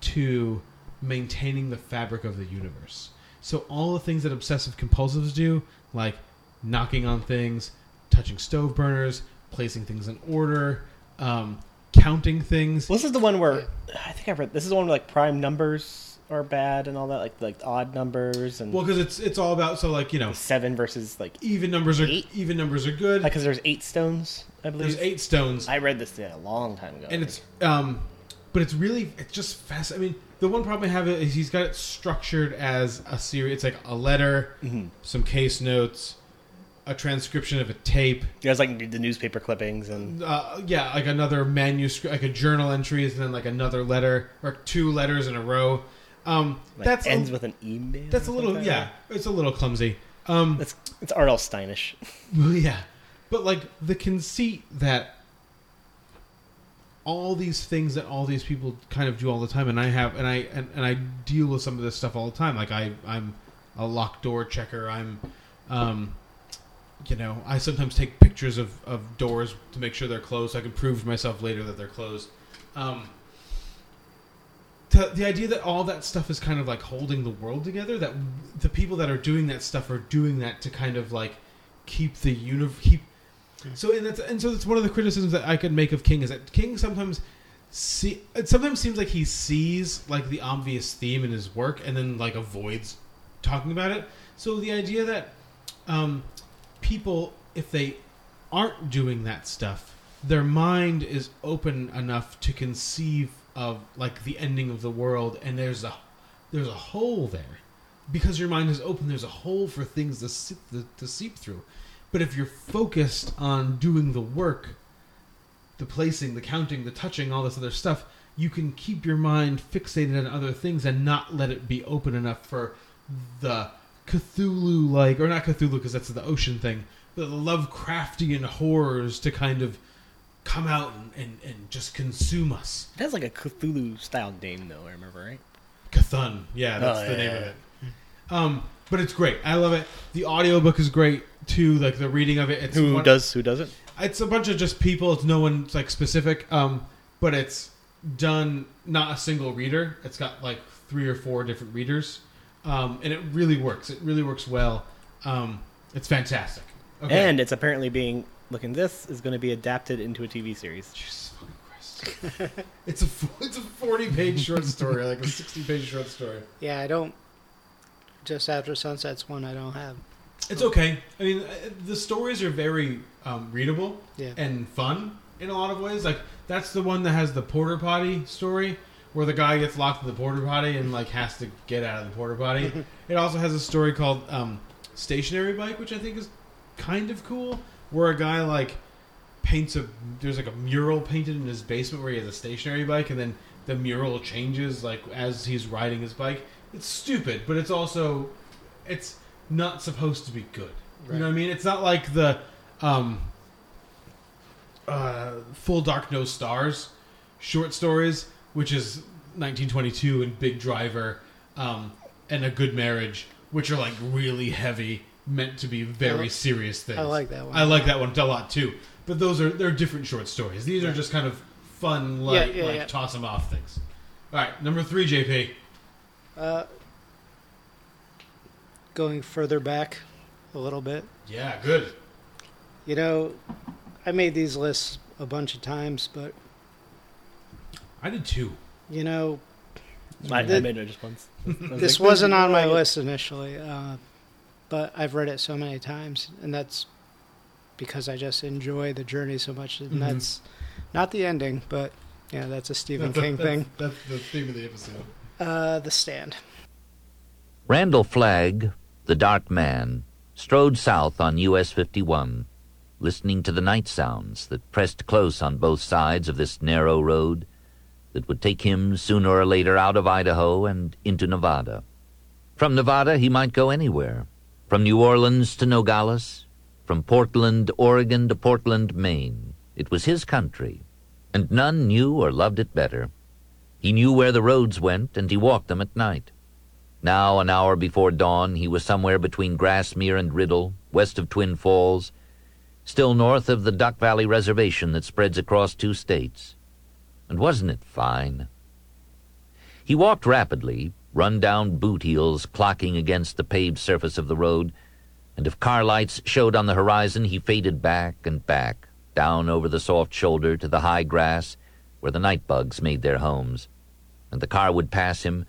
to maintaining the fabric of the universe. So all the things that obsessive compulsives do, like knocking on things, touching stove burners, placing things in order, um, counting things. Well, this is the one where I think I've read. This is the one where like prime numbers are bad and all that, like like odd numbers and Well, because it's it's all about so like you know seven versus like even numbers are Eight? even numbers are good. because there's eight stones. I believe There's eight stones, I read this yeah, a long time ago. and it's um, but it's really it's just fast. I mean, the one problem I have is he's got it structured as a series. It's like a letter, Mm-hmm. some case notes, a transcription of a tape. there's like the newspaper clippings and Uh, yeah, like another manuscript, like a journal entry, and then like another letter or two letters in a row. Um, like, that's ends a, with an email. that's a little yeah, it's a little clumsy. Um, That's it's R.L. Steinish. Yeah, but like the conceit that all these things that all these people kind of do all the time, and I have, and I and, and I deal with some of this stuff all the time. Like I, I'm a locked door checker. I'm, um, you know, I sometimes take pictures of of doors to make sure they're closed. I can prove to myself later that they're closed. Um, to, the idea that all that stuff is kind of like holding the world together. That the people that are doing that stuff are doing that to kind of like keep the universe keep so and that's and so that's one of the criticisms that I could make of King is that King sometimes see it sometimes seems like he sees like the obvious theme in his work and then like avoids talking about it. So the idea that um, people if they aren't doing that stuff, their mind is open enough to conceive of like the ending of the world and there's a there's a hole there. Because your mind is open there's a hole for things to seep, to, to seep through. But if you're focused on doing the work the placing the counting the touching all this other stuff you can keep your mind fixated on other things and not let it be open enough for the cthulhu like or not cthulhu because that's the ocean thing but the lovecraftian horrors to kind of come out and, and, and just consume us It has like a Cthulhu style name though. I remember right. Cthun. Yeah, that's Oh, the yeah, name yeah, of it. Um, but it's great. I love it. The audiobook is great too. Like the reading of it. It's Who one- does who does it? It's a bunch of just people. It's no one like specific. Um, but it's done not a single reader. It's got like three or four different readers. Um, and it really works. It really works well. Um, it's fantastic. Okay. And it's apparently being looking. This is going to be adapted into a TV series. Jesus fucking Christ. it's a it's a forty page short story, like a sixty page short story. Yeah, I don't. Just after Sunset's one, I don't have. It's okay. I mean, uh, the stories are very um, readable Yeah. and fun in a lot of ways. Like that's the one that has the porter potty story, where the guy gets locked in the porter potty and like has to get out of the porter potty. it also has a story called um, Stationary Bike, which I think is kind of cool, where a guy like paints a there's like a mural painted in his basement where he has a stationary bike, and then the mural changes like as he's riding his bike. It's stupid, but it's also it's not supposed to be good. You know what I mean? It's not like the um, uh, Full Dark No Stars short stories, which is 1922 and Big Driver um, and A Good Marriage, which are like really heavy, meant to be very I- serious things. I like that one. I like that one a lot too. But those are they're different short stories. These are just kind of fun, light, yeah, like yeah. toss them off things. All right, number three, JP. Uh, going further back a little bit, Yeah, good. you know, I made these lists a bunch of times, but I did two. you know, I, I made it just once. Was this like, wasn't on my list initially, uh, but I've read it so many times, and that's because I just enjoy the journey so much. And Mhm. that's not the ending, but yeah, that's a Stephen That's- King that's- thing. That's the theme of the episode. Uh, the Stand. Randall Flagg, the dark man, strode south on US 51, listening to the night sounds that pressed close on both sides of this narrow road that would take him sooner or later out of Idaho and into Nevada. From Nevada, he might go anywhere. From New Orleans to Nogales, from Portland, Oregon to Portland, Maine. It was his country, and none knew or loved it better. He knew where the roads went, and he walked them at night. Now, an hour before dawn, he was somewhere between Grasmere and Riddle, west of Twin Falls, still north of the Duck Valley Reservation that spreads across two states. And wasn't it fine? He walked rapidly, run-down boot heels clocking against the paved surface of the road, and if car lights showed on the horizon, he faded back and back, down over the soft shoulder to the high grass where the night bugs made their homes. And the car would pass him,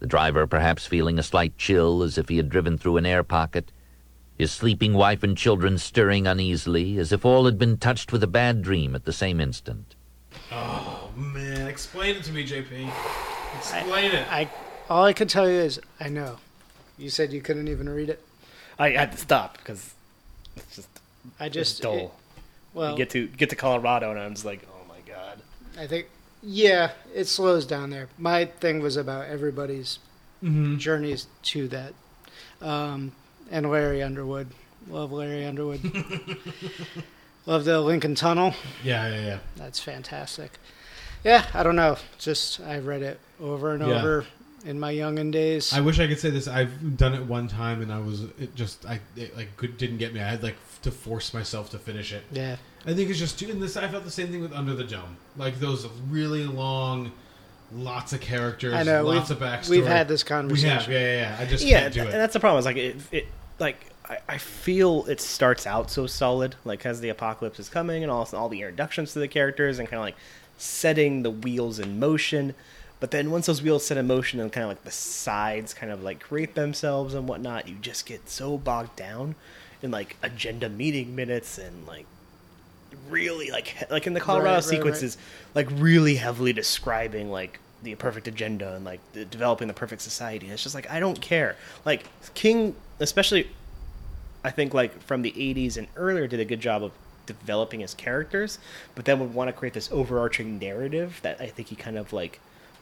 the driver perhaps feeling a slight chill as if he had driven through an air pocket, his sleeping wife and children stirring uneasily as if all had been touched with a bad dream at the same instant. Oh man, explain it to me, JP. Explain it. I all I can tell you is I know. You said you couldn't even read it. I had to stop because it's just I it's just dull. it- well, you get to get to Colorado and I'm just like, oh my god. I think yeah, it slows down there. My thing was about everybody's Mhm. journeys to that. Um, and Larry Underwood, love Larry Underwood. love the Lincoln Tunnel. Yeah, yeah, yeah. That's fantastic. Yeah, I don't know. Just I read it over and Yeah. over in my youngin days. I wish I could say this. I've done it one time, and I was it just I it like could, didn't get me. I had like to force myself to finish it. yeah. I think it's just too. And this I felt the same thing with Under the Dome. Like those really long, lots of characters, I know, lots of backstory. we've had this We conversation. have, yeah, yeah, yeah. I just yeah, can't do it. that's the problem. Is like it, it like I, I feel it starts out so solid, like as the apocalypse is coming, and all all the introductions to the characters, and kind of like setting the wheels in motion. But then once those wheels set in motion, and kind of like the sides kind of like create themselves and whatnot, you just get so bogged down in like agenda meeting minutes and like really like like in the Colorado Right, right, sequences, like really heavily describing like the perfect agenda and like the, developing the perfect society. And it's just like I don't care. Like King, especially, I think like from the '80s and earlier, did a good job of developing his characters, but then would want to create this overarching narrative that I think he kind of like.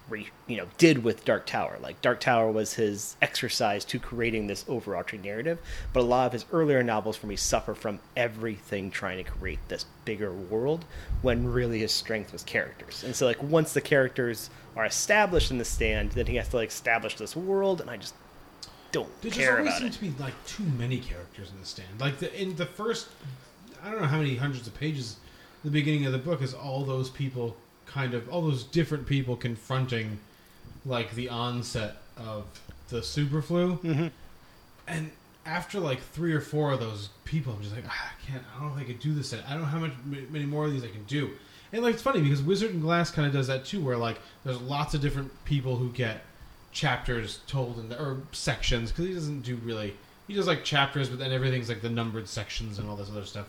Re, you know, did with Dark Tower. Like Dark Tower was his exercise to creating this overarching narrative, but a lot of his earlier novels for me suffer from everything trying to create this bigger world when really his strength was characters. And so like once the characters are established in the stand, then he has to like establish this world and I just don't There just care always about seem it. to be like too many characters in the stand. Like the, in the first, I don't know how many hundreds of pages. The beginning of the book is all those people, kind of all those different people confronting, like the onset of the super flu. Mhm. And after like three or four of those people, I'm just like, "Ah, I can't. I don't know if I could do this. I don't know how much many more of these I can do. And like it's funny because Wizard and Glass kind of does that too, where like there's lots of different people who get chapters told in the, or sections because he doesn't do really he does like chapters, but then everything's like the numbered sections and all this other stuff.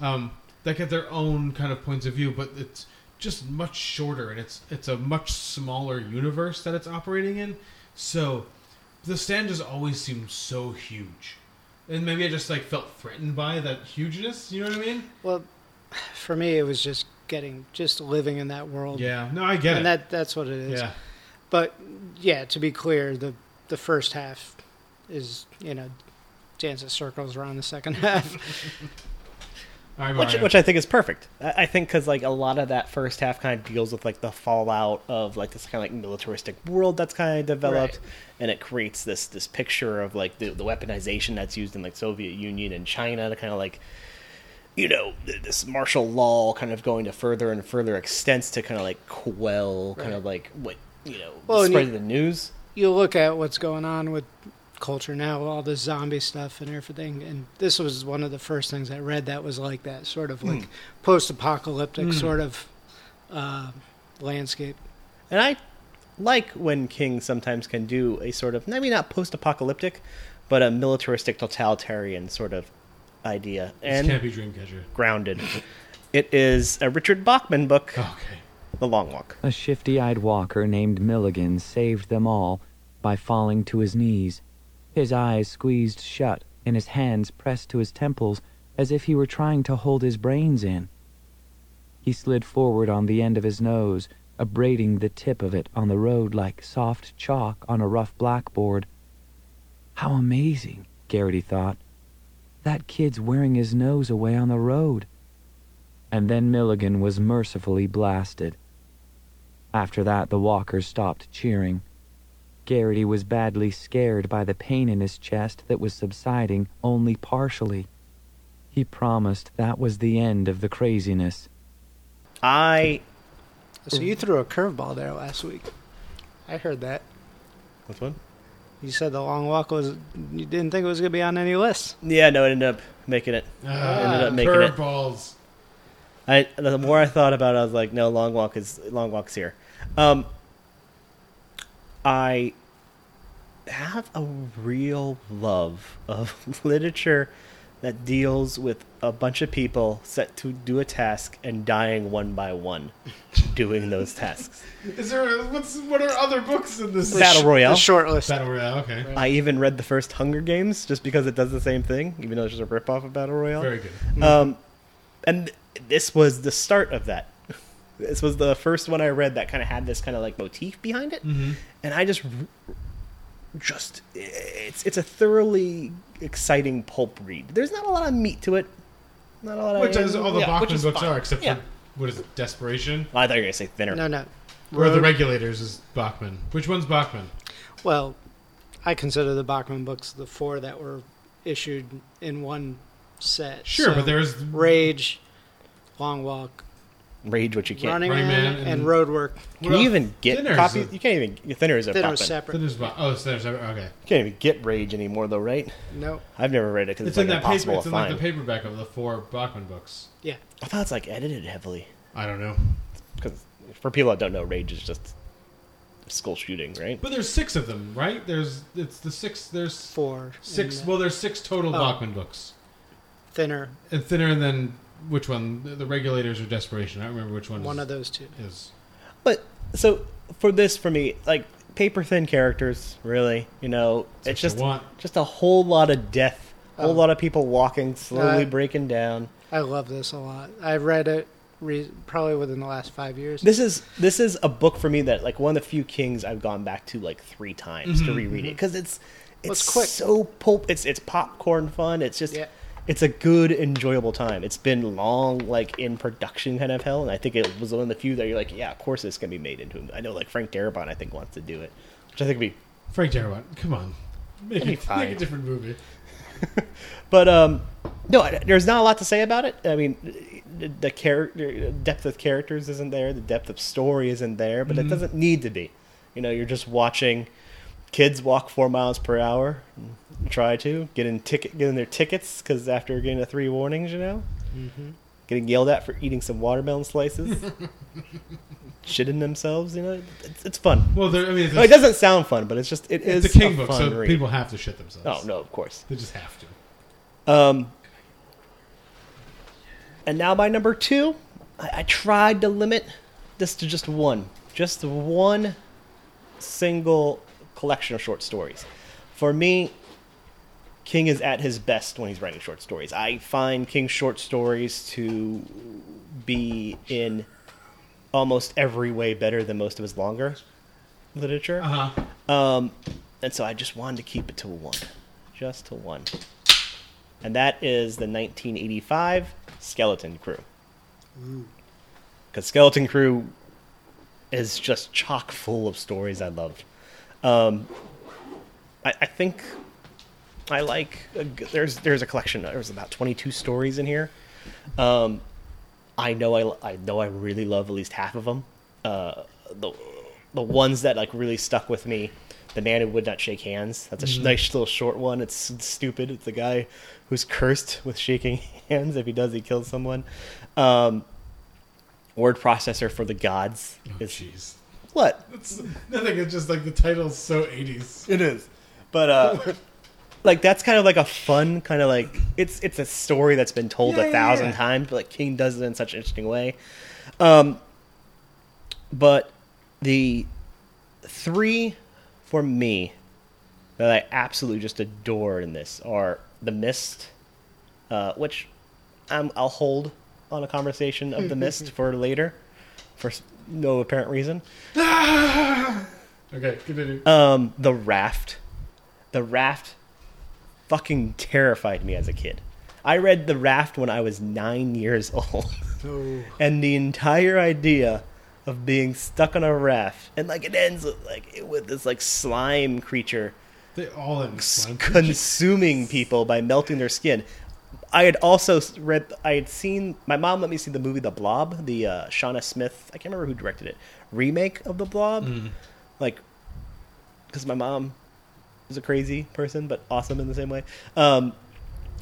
Um, that get their own kind of points of view, but it's just much shorter and it's it's a much smaller universe that it's operating in. So the stand just always seemed so huge, and maybe I just like felt threatened by that hugeness. You know what I mean? Well, for me, it was just getting just living in that world. Yeah. No, I get and it. that that's what it is. yeah. But yeah, to be clear, the the first half is you know dance of circles around the second half. Which, which I think is perfect. I, I think because like a lot of that first half kind of deals with like the fallout of like this kind of like militaristic world that's kind of developed, Right. and it creates this this picture of like the, the weaponization that's used in like Soviet Union and China to kind of like you know this martial law kind of going to further and further extents to kind of like quell kind of like what you know Well, spread you- of the news. you look at what's going on with culture now, all the zombie stuff and everything, and this was one of the first things I read that was like that sort of like post-apocalyptic sort of uh, landscape. And I like when King sometimes can do a sort of maybe not post-apocalyptic, but a militaristic totalitarian sort of idea This and can't be Dreamcatcher. grounded. It is a Richard Bachman book, Okay. The Long Walk. A shifty eyed walker named Milligan saved them all by falling to his knees, his eyes squeezed shut and his hands pressed to his temples as if he were trying to hold his brains in. He slid forward on the end of his nose, abrading the tip of it on the road like soft chalk on a rough blackboard. How amazing, Garraty thought. That kid's wearing his nose away on the road. And then Milligan was mercifully blasted. After that, the walkers stopped cheering. Garraty was badly scared by the pain in his chest that was subsiding only partially. He promised that was the end of the craziness. I So you threw a curveball there last week. I heard that. What's one? You said the long walk was. You didn't think it was going to be on any list. Yeah, no, it ended up making it. Ah, ended up making it. curveballs. I the more I thought about it, I was like, no, long walk is long walk's here. Um, I have a real love of literature that deals with a bunch of people set to do a task and dying one by one doing those tasks. Is there what's what are other books in this Battle Royale. The short list. Battle Royale? Okay, I even read the first Hunger Games just because it does the same thing, even though it's just a ripoff of Battle Royale. very good. Um, and this was the start of that. This was the first one I read that kind of had this kind of like motif behind it, Mm-hmm. and I just, just it's it's a thoroughly exciting pulp read. There's not a lot of meat to it, not a lot of Which is all the yeah, Bachman books fine. are, except yeah. for what is it, Desperation? I thought you were gonna say thinner. No, no. Or the Regulators is Bachman. Which one's Bachman? Well, I consider the Bachman books the four that were issued in one set. Sure, So, but there's Rage, Long Walk, Rage, what you can't. Running Running Man, Man and, and- Road Work. Can you even get Thinner's copies? a- You can't even thinner is a Then it was separate. Then there's Ba- oh, so there's okay. You can't even get Rage anymore, though, right? No. I've never read it because It's, it's, in like that paper. impossible It's to in like find. the paperback of the four Bachman books. Yeah. I thought it's like edited heavily. I don't know, Because for people that don't know, Rage is just school shooting, right? but there's six of them, right? There's it's the six. There's Four. six. And, uh, Well, there's six total Oh. Bachman books, Thinner. and thinner. And then which one? The, the Regulators or Desperation? I don't remember which one. One is, of those two. is. But so for this, for me, like paper thin characters, really, you know, That's it's just want. just a whole lot of death, a whole Oh. lot of people walking slowly, Uh, breaking down. I love this a lot. I read it re- probably within the last five years. This is this is a book for me that like one of the few Kings I've gone back to like three times to reread it because it's Well, it's it's quick. so pulp. It's it's popcorn fun. It's just. Yeah. It's a good, enjoyable time. It's been long, like in production kind of hell, and I think it was one of the few that you're like, yeah, of course this can be made into. I know, like Frank Darabont, I think wants to do it, which I think would be Frank Darabont. Come on, make, fine. make a different movie. But um, no, I- there's not a lot to say about it. I mean, the, the character depth of characters isn't there. The depth of story isn't there, but it doesn't need to be. You know, you're just watching kids walk four miles per hour. And try to get in ticket, getting their tickets because after getting the three warnings, you know, getting yelled at for eating some watermelon slices, shitting themselves. You know, it's, it's fun. Well, there, I mean, it's, it doesn't sound fun, but it's just it is it's a King a book, fun so read. people have to shit themselves. Oh no, of course. they just have to. Um, and now my number two, I, I tried to limit this to just one, just one single collection of short stories. For me, King is at his best when he's writing short stories. I find King's short stories to be in almost every way better than most of his longer literature. Uh huh. Um, and so I just wanted to keep it to one, just to one. And that is the 1985 Skeleton Crew. Because Skeleton Crew is just chock full of stories I loved. Um, I, I think I like a there's there's a collection. There's about 22 stories in here. Um, I know I, I know I really love at least half of them. Uh, the the ones that like really stuck with me. The man who would not shake hands. That's a sh nice little short one. It's stupid. It's the guy who's cursed with shaking hands. If he does, he kills someone. Um, word processor for the gods. Oh, is jeez. What? It's nothing. It's just like the title's so 80s. It is. But uh like that's kind of like a fun kind of like it's it's a story that's been told Yeah, a thousand yeah. times, but like King does it in such an interesting way. Um but the three for me that I absolutely just adore in this are The Mist, uh, which I'm, I'll hold on a conversation of The Mist for later, for no apparent reason. Okay, continue. Um, the raft. The raft fucking terrified me as a kid. I read The Raft when I was nine years old. And the entire idea of being stuck on a raft, and like it ends with like with this like slime creature They all slime consuming people by melting their skin. I had also read, I had seen, my mom let me see the movie The Blob, the uh, Shawnee Smith, I can't remember who directed it, remake of The Blob. Like, because my mom is a crazy person, but awesome in the same way. Um,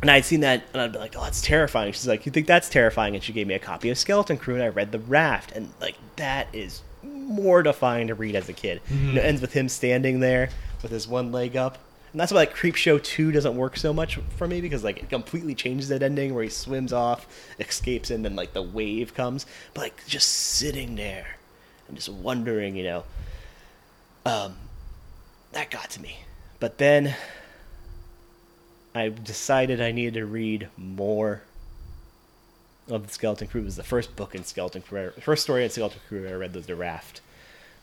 and I'd seen that, and I'd be like, "Oh, that's terrifying." She's like, "You think that's terrifying?" And she gave me a copy of Skeleton Crew, and I read The Raft, and like that is mortifying to read as a kid. And it ends with him standing there with his one leg up, and that's why like Creepshow Two doesn't work so much for me because like it completely changes that ending where he swims off, escapes, and then like the wave comes. But like just sitting there and just wondering, you know, um, that got to me. But then I decided I needed to read more of the Skeleton Crew. It was the first book in Skeleton Crew. First story in Skeleton Crew I read was The Raft.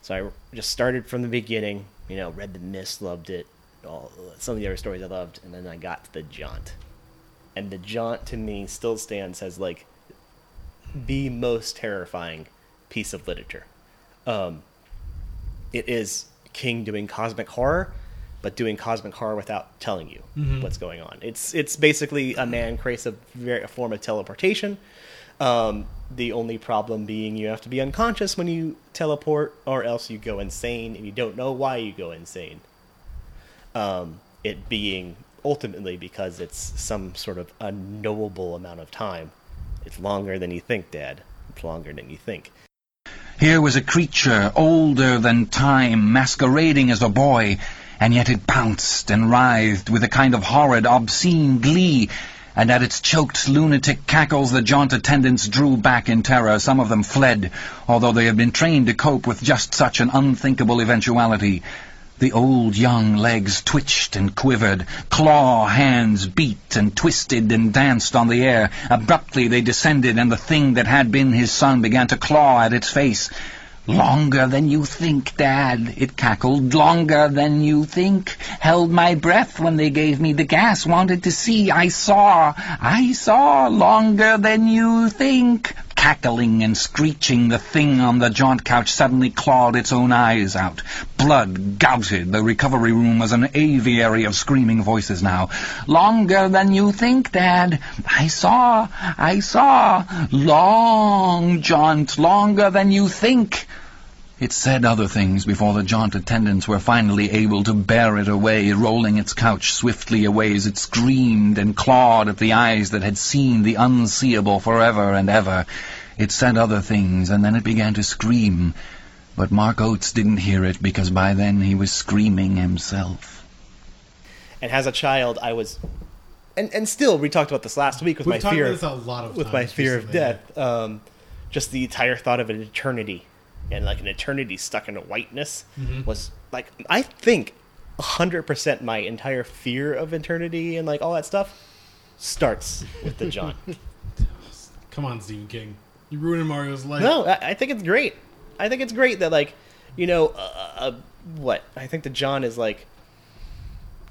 So I just started from the beginning. You know, read The Mist, loved it. All some of the other stories I loved, and then I got to the Jaunt. And the Jaunt to me still stands as like the most terrifying piece of literature. Um, it is King doing cosmic horror, but doing cosmic horror without telling you what's going on. It's it's basically a man creates a, very, a form of teleportation. Um, the only problem being you have to be unconscious when you teleport, or else you go insane, and you don't know why you go insane. Um, it being ultimately because it's some sort of unknowable amount of time. It's longer than you think, Dad. It's longer than you think. Here was a creature older than time, masquerading as a boy, and yet it bounced and writhed with a kind of horrid, obscene glee, and at its choked, lunatic cackles the jaunt attendants drew back in terror. Some of them fled, although they had been trained to cope with just such an unthinkable eventuality. The old young legs twitched and quivered. Claw hands beat and twisted and danced on the air. Abruptly they descended, and the thing that had been his son began to claw at its face. Longer than you think, Dad, it cackled. Longer than you think. Held my breath when they gave me the gas. Wanted to see. I saw. I saw. Longer than you think. Cackling and screeching, the thing on the jaunt couch suddenly clawed its own eyes out. Blood gouted. The recovery room was an aviary of screaming voices now. Longer than you think, Dad. I saw. I saw. Long jaunt. Longer than you think. It said other things before the jaunt attendants were finally able to bear it away, rolling its couch swiftly away as it screamed and clawed at the eyes that had seen the unseeable forever and ever. It said other things, and then it began to scream. But Mark Oates didn't hear it because by then he was screaming himself. And as a child, I was, and and still, we talked about this last week with We've my talked fear about this a lot of with my fear of recently, yeah. death. Um, just the entire thought of an eternity and like an eternity stuck in a whiteness Mm-hmm. was like I think hundred percent my entire fear of eternity and like all that stuff starts with the Jaunt. Come on, Stephen King. You ruining Mario's life. no, I, I think it's great. I think it's great that like you know uh, uh, what I think the Jaunt is like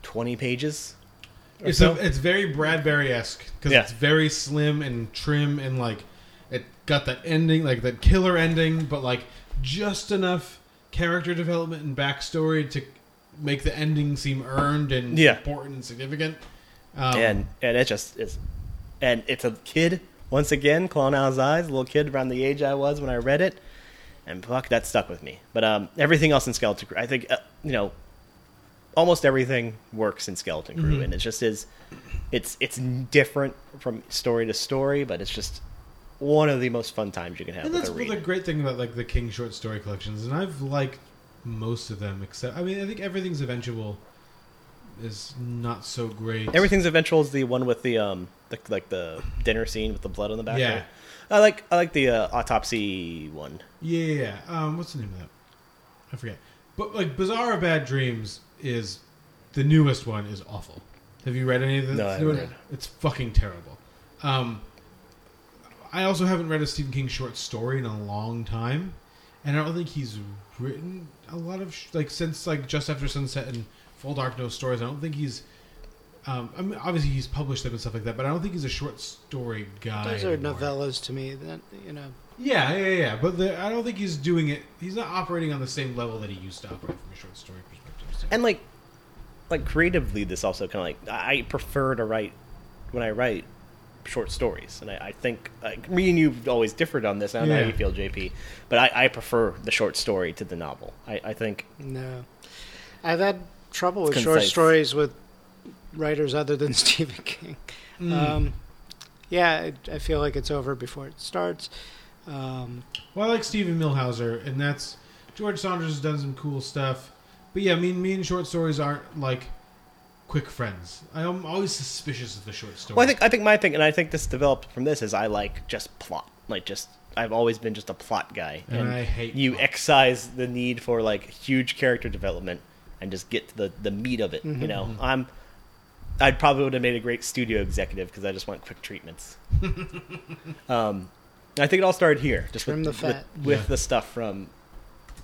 twenty pages. It's so. a, it's very Bradbury esque because Yeah. it's very slim and trim and like it got that ending, like that killer ending, but like just enough character development and backstory to make the ending seem earned and Yeah. important and significant. Um, and and it just is, and it's a kid once again his eyes, a little kid around the age I was when I read it, and fuck, that stuck with me. But um, everything else in Skeleton Crew, I think uh, you know, almost everything works in Skeleton Crew, and it just is, it's it's different from story to story, but it's just one of the most fun times you can have and that's the great thing about like the King short story collections, and I've liked most of them except I mean I think everything's eventual is not so great. Everything's eventual is the one with the um the, like the dinner scene with the blood on the back. Yeah. right? I like I like the uh, autopsy one. Yeah, yeah, yeah. Um, what's the name of that? I forget. But like Bazaar Bad Dreams is the newest one is awful. Have you read any of this? No, I haven't new one? read. It's fucking terrible. Um, I also haven't read a Stephen King short story in a long time, and I don't think he's written a lot of sh- like since like Just After Sunset and Full Dark No stories. I don't think he's. Um, I mean, obviously he's published them and stuff like that, but I don't think he's a short story guy. Those are anymore. novellas to me. That you know, Yeah, yeah, yeah. But the, I don't think he's doing it. He's not operating on the same level that he used to operate from a short story perspective. So. and like like creatively this also kind of like i prefer to write when i write short stories and i, I think like me and you've always differed on this i don't know how you feel jp but i, I prefer the short story to the novel i, I think No, I've had trouble with It's short stories with writers other than Stephen King. Mm. Um, yeah, I, I feel like it's over before it starts. Um, Well, I like Steven Millhauser, and that's George Saunders has done some cool stuff. But yeah, I mean, me and short stories aren't like quick friends. I'm always suspicious of the short story. well i think i think my thing and i think this developed from this is i like just plot like just i've always been just a plot guy And I hate you plot. excise the need for like huge character development and just get to the the meat of it Mm-hmm. you know i'm i'd probably would have made a great studio executive because i just want quick treatments um I think it all started here, just Trim with, the fat. with, with Yeah. the stuff from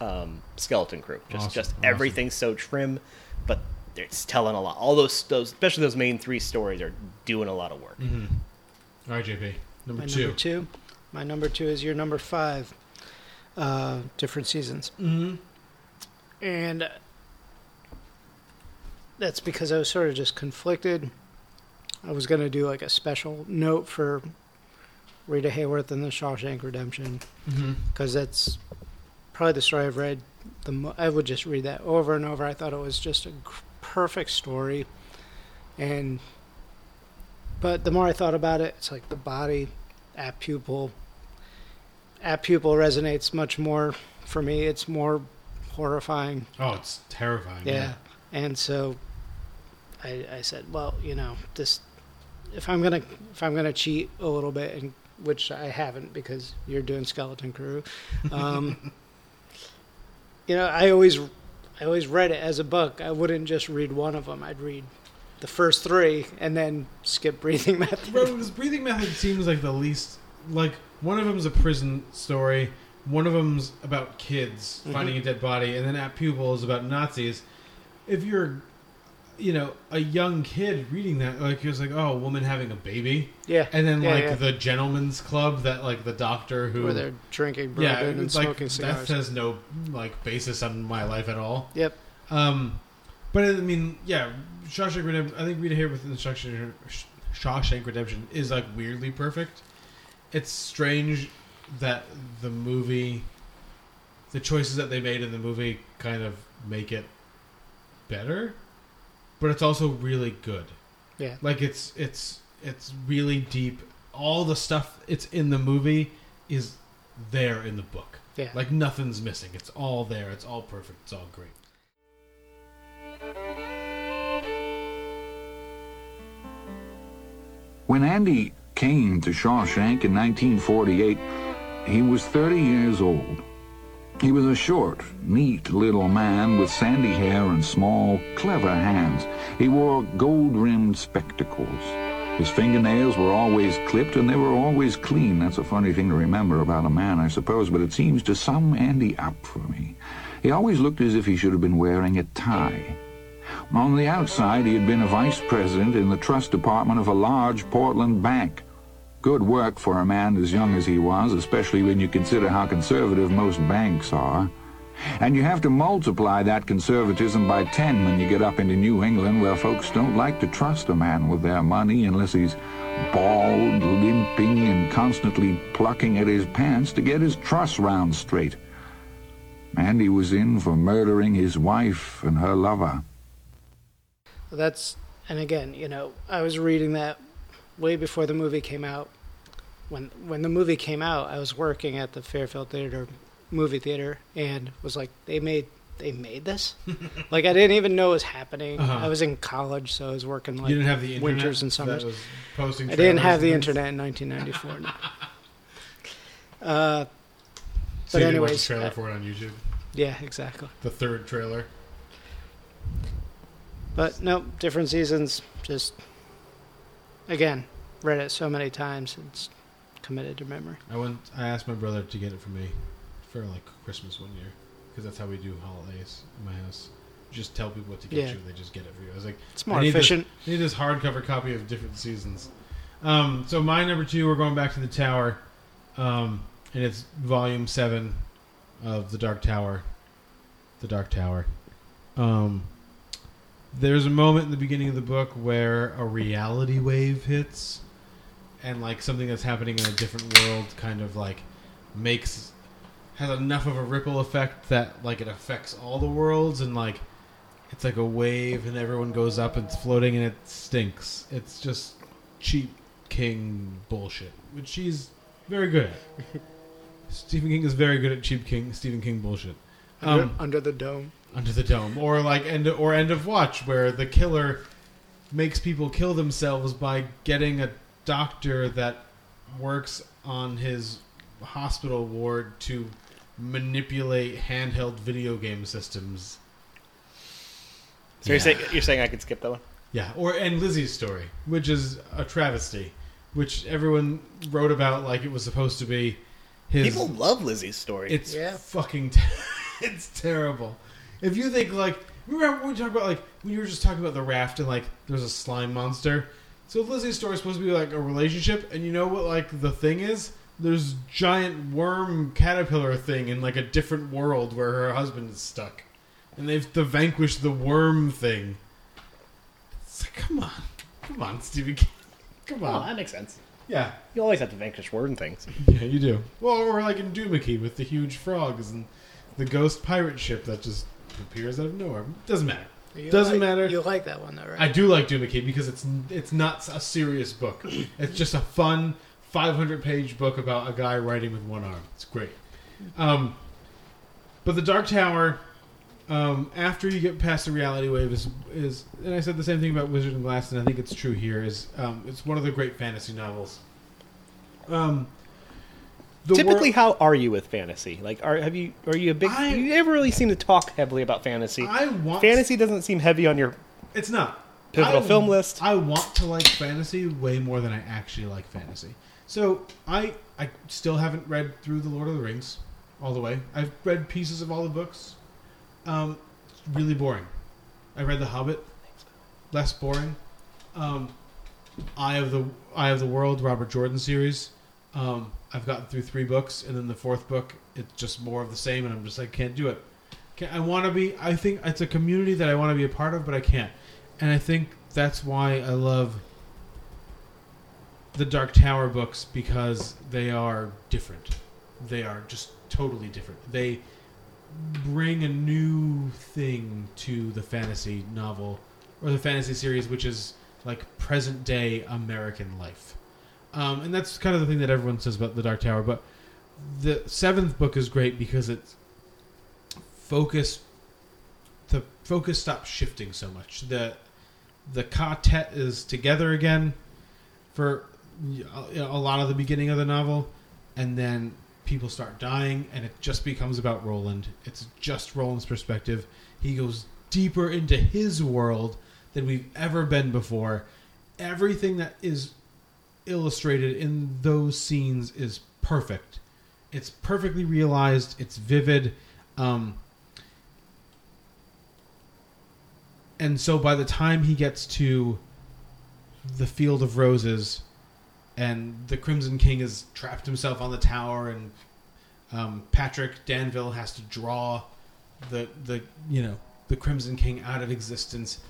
um, Skeleton Crew. Just, Awesome, just awesome. everything's so trim, but it's telling a lot. All those, those, especially those main three stories, are doing a lot of work. Mm-hmm. All right, JP. Number my two. number two. My number two is your number five. Uh, different seasons, Mm-hmm. and that's because I was sort of just conflicted. I was going to do like a special note for Rita Hayworth and the Shawshank Redemption Mm-hmm. because that's probably the story I've read. The mo- I would just read that over and over. I thought it was just a g- perfect story, and but the more I thought about it, it's like the body, apt pupil. Apt pupil resonates much more for me. It's more horrifying. Oh, it's terrifying. Yeah, and so I, I said, well, you know, this if I'm gonna if I'm gonna cheat a little bit, and which I haven't because you're doing Skeleton Crew. Um, you know, I always I always read it as a book. I wouldn't just read one of them. I'd read the first three and then skip breathing method. Because breathing method seems like the least like one of them's a prison story, one of them's about kids Mm-hmm. finding a dead body, and then apt pupil is about Nazis. If you're, you know, a young kid reading that, like he was like, oh, a woman having a baby, Yeah, and then yeah, like yeah. the gentleman's club that like the doctor who where they're drinking yeah, bourbon and it's like smoking that has no like basis on my life at all. Yep. Um, but I mean, yeah, Shawshank Redemption. I think Rita Hayworth in Shawshank, Shawshank Redemption is like weirdly perfect. It's strange that the movie, the choices that they made in the movie, kind of make it better, but it's also really good. Yeah. Like it's it's it's really deep. All the stuff it's in the movie is there in the book. Yeah. Like nothing's missing. It's all there. It's all perfect. It's all great. When Andy came to Shawshank in 1948, he was 30 years old. He was a short, neat little man with sandy hair and small, clever hands. He wore gold-rimmed spectacles. His fingernails were always clipped and they were always clean. That's a funny thing to remember about a man, I suppose, but it seems to sum Andy up for me. He always looked as if he should have been wearing a tie. On the outside, he had been a vice president in the trust department of a large Portland bank. Good work for a man as young as he was, especially when you consider how conservative most banks are. And you have to multiply that conservatism by 10 when you get up into New England, where folks don't like to trust a man with their money unless he's bald, limping, and constantly plucking at his pants to get his truss round straight. Andy was in for murdering his wife and her lover. That's and again, you know, I was reading that way before the movie came out. When when the movie came out, I was working at the Fairfield Theater movie theater and was like, they made they made this. like I didn't even know it was happening. Uh-huh. I was in college, so I was working like you didn't have the internet winters and summers. posting I didn't have the things? internet in 1994. no. uh, So but you didn't watch the trailer uh, for it on YouTube. yeah, exactly. The third trailer. But no, different seasons. Just again, read it so many times. It's committed to memory. I went. I asked my brother to get it for me for like Christmas one year because that's how we do holidays in my house. Just tell people what to get Yeah. you, and they just get it for you. I was like, It's more I need this- efficient. I need this hardcover copy of different seasons. Um, so my number two, we're going back to the tower. Um, and it's volume seven of the Dark Tower. The Dark Tower. Um, there's a moment in the beginning of the book where a reality wave hits, and like something that's happening in a different world kind of like makes has enough of a ripple effect that like it affects all the worlds and like it's like a wave and everyone goes up and it's floating and it stinks. It's just cheap King bullshit, which he's very good at. Stephen King is very good at cheap King Stephen King bullshit. Under, Um, under the dome. Under the dome, or like end or end of watch, where the killer makes people kill themselves by getting a doctor that works on his hospital ward to manipulate handheld video game systems. So you're saying you're saying I could skip that one? Yeah, or and Lisey's story, which is a travesty, which everyone wrote about like it was supposed to be his. People love Lisey's story. It's Yeah. fucking. Ter- it's terrible. If you think like remember when we talked about like when you were just talking about the raft and like there's a slime monster. So Lisey's story is supposed to be like a relationship, and you know what like the thing is? There's giant worm caterpillar thing in like a different world where her husband is stuck, and they've to vanquish the worm thing. It's like, come on, come on, Stephen King, come oh, on, that makes sense. yeah. You always have to vanquish word things. Yeah, you do. Well, or like in Duma Key with the huge frogs and the ghost pirate ship that just appears out of nowhere. Doesn't matter. You Doesn't like- matter. You like that one though, right? I do like Duma Key because it's it's not a serious book. It's just a fun 500 page book about a guy writing with one arm. It's great. Um, but the Dark Tower, um, after you get past the reality wave, is is and I said the same thing about Wizard and Glass, and I think it's true here. Is um, it's one of the great fantasy novels. Um, Typically, wor- how are you with fantasy? Like, are have you are you a big? I- you never really seem to talk heavily about fantasy. I want fantasy doesn't seem heavy on your. It's not Pivotal I- film list. I want to like fantasy way more than I actually like fantasy. So I I still haven't read through the Lord of the Rings all the way. I've read pieces of all the books. Um, it's really boring. I read The Hobbit. Less boring. Um, Eye of the Eye of the World, Robert Jordan series. Um, I've gotten through three books, and then the fourth book, it's just more of the same, and I'm just like, can't do it. Can I want to be. I think it's a community that I want to be a part of, but I can't. And I think that's why I love the Dark Tower books because they are different. They are just totally different. They bring a new thing to the fantasy novel or the fantasy series, which is like present day American life. Um, and that's kind of the thing that everyone says about the Dark Tower. But the seventh book is great because it's focused. The focus stops shifting so much. The the quartet is together again for a a lot of the beginning of the novel, and then people start dying, and it just becomes about Roland. It's just Roland's perspective. He goes deeper into his world than we've ever been before. Everything that is illustrated in those scenes is perfect. It's perfectly realized. It's vivid. Um, and so by the time he gets to the field of roses and the crimson king has trapped himself on the tower and um, patrick danville has to draw the the you know the crimson king out of existence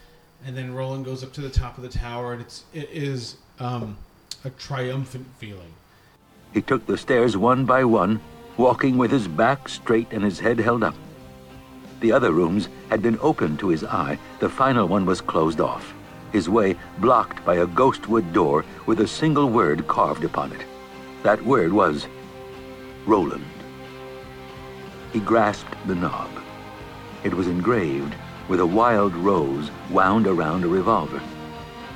and then roland goes up to the top of the tower and it's it is um, a triumphant feeling He took the stairs one by one, walking with his back straight and his head held up. The other rooms had been opened to his eye. The final one was closed off, his way blocked by a ghostwood door with a single word carved upon it. That word was Roland. He grasped the knob. It was engraved with a wild rose wound around a revolver.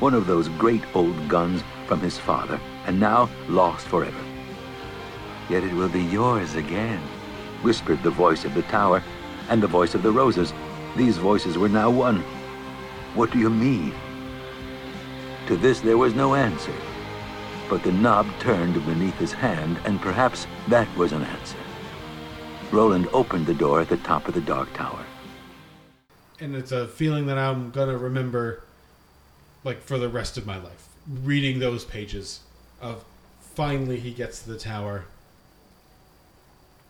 One of those great old guns from his father, and now lost forever. Yet it will be yours again, whispered the voice of the tower and the voice of the roses. These voices were now one. What do you mean? To this there was no answer. But the knob turned beneath his hand, and perhaps that was an answer. Roland opened the door at the top of the dark tower. and it's a feeling that I'm gonna remember, like for the rest of my life. Reading those pages of finally he gets to the tower,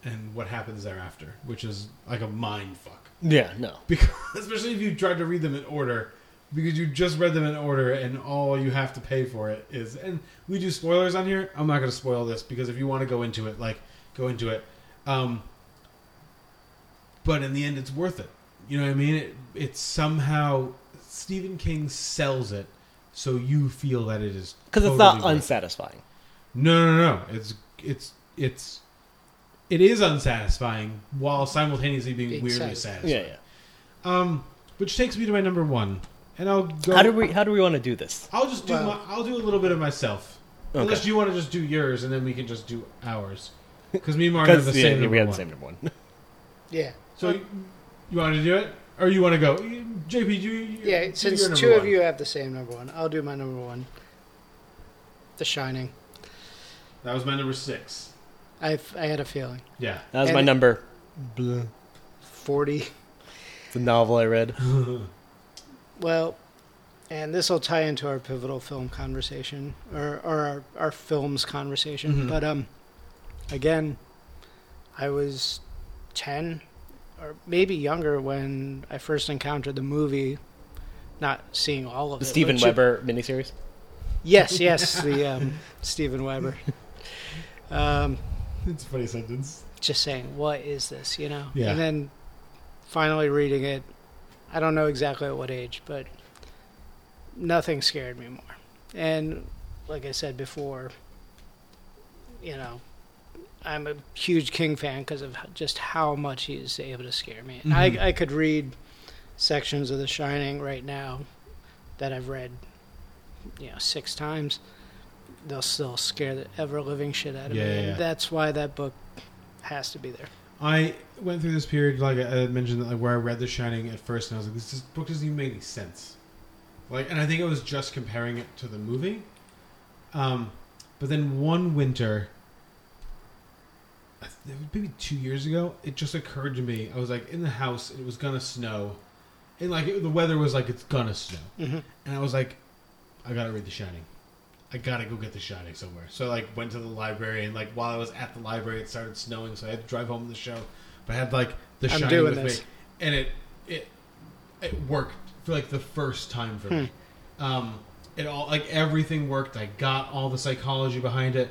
and what happens thereafter, which is like a mind fuck. Yeah, no. Because especially if you tried to read them in order, because you just read them in order, and all you have to pay for it is. And we do spoilers on here. I'm not going to spoil this because if you want to go into it, like go into it. Um, but in the end, it's worth it. You know what I mean? It, it's somehow Stephen King sells it so you feel that it is Because it's not worth it. unsatisfying. No, no, no. It's it's it's it is unsatisfying while simultaneously being, Being weirdly satisfying. satisfying. Yeah, yeah. Um, which takes me to my number one, and I'll go. How do we how do we want to do this? I'll just do. Well- my, I'll do a little bit of myself, Okay. unless you want to just do yours, and then we can just do ours. Because me and Marten have the Because same. yeah, number we have one. the same number one. Yeah. So you, you want to do it, or you want to go? JP, do you? Yeah, do since your number two of you have the same number one, I'll do my number one. The Shining. That was my number six. I I had a feeling. Yeah. That was And my number. Blah. Forty. The novel I read. Well, and this will tie into our pivotal film conversation or, or our, our films conversation. Mhm. But um, again, I was ten or maybe younger when I first encountered the movie. Not seeing all of The it. Steven but ju- Weber miniseries. Yes, yes, the um, Steven Weber. Um, it's a funny sentence. just saying, what is this? You know. Yeah. And then finally reading it, I don't know exactly at what age, but nothing scared me more. And like I said before, you know, I'm a huge King fan because of just how much he's able to scare me. Mhm. I I could read sections of The Shining right now that I've read, you know, six times. They'll still scare the ever living shit out of Yeah, me. yeah, and yeah. That's why that book has to be there. I went through this period, like I mentioned, like where I read The Shining at first, and I was like, "This, this book doesn't even make any sense." Like, and I think I was just comparing it to the movie. Um, but then one winter, maybe two years ago, it just occurred to me. I was like in the house, and it was gonna snow, and like it, the weather was like it's gonna snow, Mhm. and I was like, I gotta read The Shining. I gotta go get The Shining somewhere. So I like went to the library and like while I was at the library, it started snowing, so I had to drive home to the show. But I had like The I'm Shining with this. me, and it it it worked for like the first time for me. Um, it all like everything worked. I got all the psychology behind it,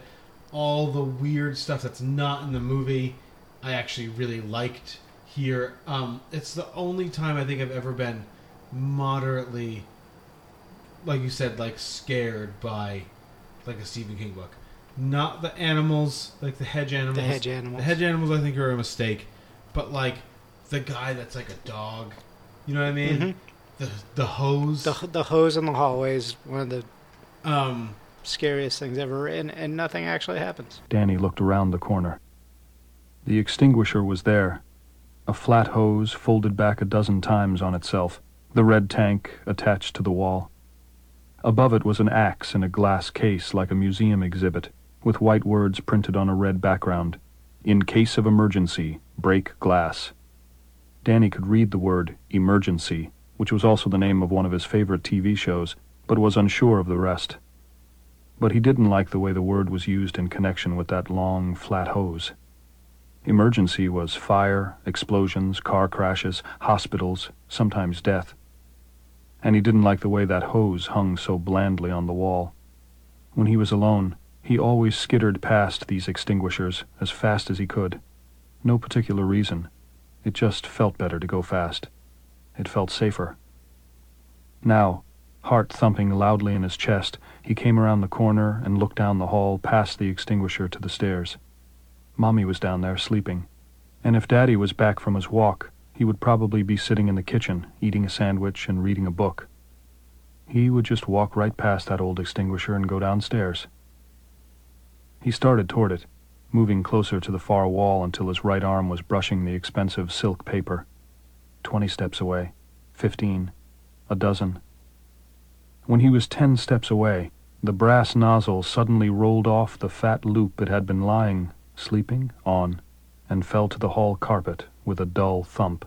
all the weird stuff that's not in the movie. I actually really liked here. Um, it's the only time I think I've ever been moderately, like you said, like scared by like a Stephen King book. Not the animals, like the hedge animals. The hedge animals. The hedge animals, I think, are a mistake. But like the guy that's like a dog. You know what I mean? Mhm. The the hose. The the hose in the hallway is one of the um, scariest things ever written, and nothing actually happens. Danny looked around the corner. The extinguisher was there, a flat hose folded back a dozen times on itself, the red tank attached to the wall. Above it was an axe in a glass case like a museum exhibit, with white words printed on a red background. In case of emergency, break glass. Danny could read the word emergency, which was also the name of one of his favorite TV shows, but was unsure of the rest. But he didn't like the way the word was used in connection with that long, flat hose. Emergency was fire, explosions, car crashes, hospitals, sometimes death. And he didn't like the way that hose hung so blandly on the wall. When he was alone, he always skittered past these extinguishers as fast as he could. No particular reason. It just felt better to go fast. It felt safer. Now, heart thumping loudly in his chest, he came around the corner and looked down the hall past the extinguisher to the stairs. Mommy was down there sleeping, and if Daddy was back from his walk, he would probably be sitting in the kitchen, eating a sandwich and reading a book. He would just walk right past that old extinguisher and go downstairs. He started toward it, moving closer to the far wall until his right arm was brushing the expensive silk paper. Twenty steps away, fifteen, a dozen. When he was ten steps away, the brass nozzle suddenly rolled off the fat loop it had been lying, sleeping, on, and fell to the hall carpet with a dull thump.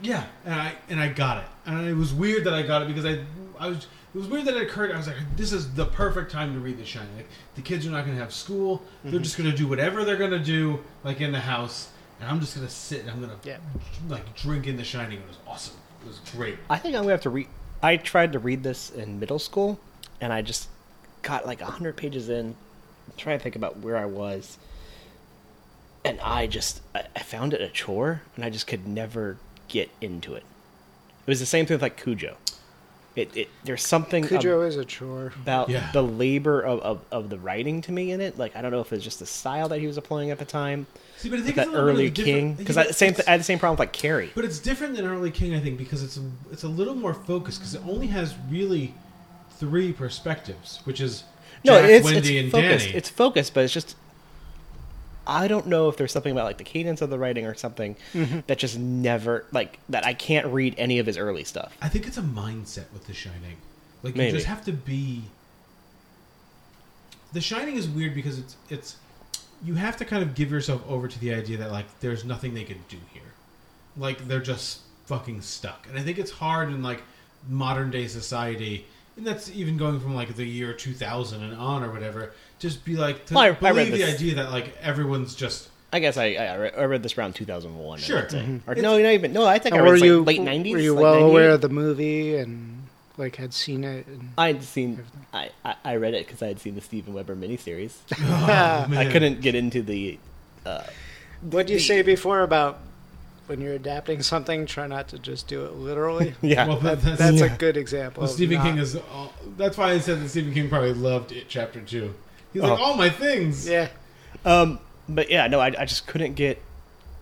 Yeah, and I and I got it, and it was weird that I got it because I I was it was weird that it occurred. I was like, this is the perfect time to read The Shining. Like, the kids are not going to have school. They're Mhm. just going to do whatever they're going to do, like in the house. And I'm just going to sit and I'm going to Yeah. like drink in The Shining. It was awesome. It was great. I think I'm gonna have to read. I tried to read this in middle school, and I just got like hundred pages in. I'm trying to think about where I was, and I just I, I found it a chore, and I just could never get into it. It was the same thing with like Cujo. It, it there's something Cujo ab- is a chore. about Yeah. the labor of, of, of the writing to me in it. Like I don't know if it's just the style that he was applying at the time. See, but I with think that a early really King because I, same it's- I had the same problem with like Carrie. But it's different than early King, I think, because it's a, it's a little more focused because it only has really three perspectives, which is No, Jack, it's Wendy, it's and focused. Danny. It's focused, but it's just I don't know if there's something about like the cadence of the writing or something Mm-hmm. that just never like that I can't read any of his early stuff. I think it's a mindset with The Shining. Like you just have to be. The Shining is weird because it's it's you have to kind of give yourself over to the idea that like there's nothing they can do here, like they're just fucking stuck. And I think it's hard in like modern day society, and that's even going from like the year 2000 and on or whatever. Just be like to Well, I- I read believe the this- idea that like everyone's just I guess I I, I read this around 2001. Sure. I would say. Mhm. Or no, not even. No, I think I And read you like, late 90s. Were you like well 98? aware of the movie and like had seen it? And... I'd seen. I, I, I read it because I had seen the Steven Weber miniseries. Oh, I couldn't get into the. Uh, What did you the- say before about when you're adapting something, try not to just do it literally? Yeah. Well, That- that's, that's yeah. a good example. Well, Stephen not- King is. All, that's why I said that Stephen King probably loved it. Chapter two. He's like Oh. all my things. Yeah. Um, but yeah, no, I, I just couldn't get.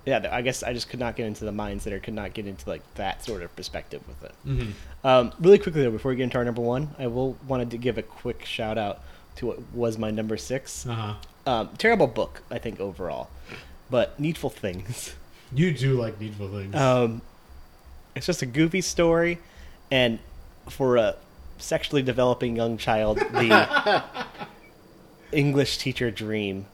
Yeah, I guess I just could not get into the mindset or could not get into like that sort of perspective with it. Mhm. Um, really quickly though, before we get into our number one, I will wanted to give a quick shout out to what was my number six. Uh-huh. Um, terrible book, I think overall, but Needful Things. You do like Needful Things. Um, it's just a goofy story, and for a sexually developing young child, the English teacher dream.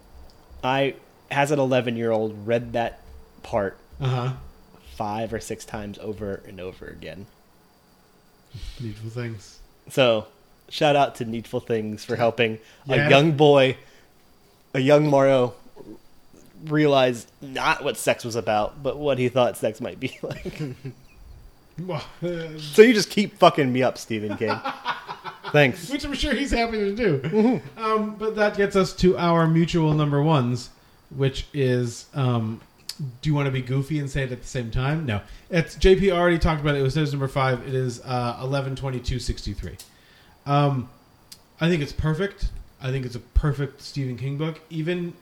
I, as an 11 year old, read that part Uh huh. five or six times over and over again. Needful Things. So, shout out to Needful Things for helping Yeah. a young boy, a young Mario, realize not what sex was about, but what he thought sex might be like. Uh, so you just keep fucking me up, Stephen King. Thanks. Which I'm sure he's happy to do. Um, but that gets us to our mutual number ones, which is um, do you want to be goofy and say it at the same time? No. It's JP already talked about it. It was his number five. It is uh, eleven twenty two sixty three. Um, I think it's perfect. I think it's a perfect Stephen King book. Even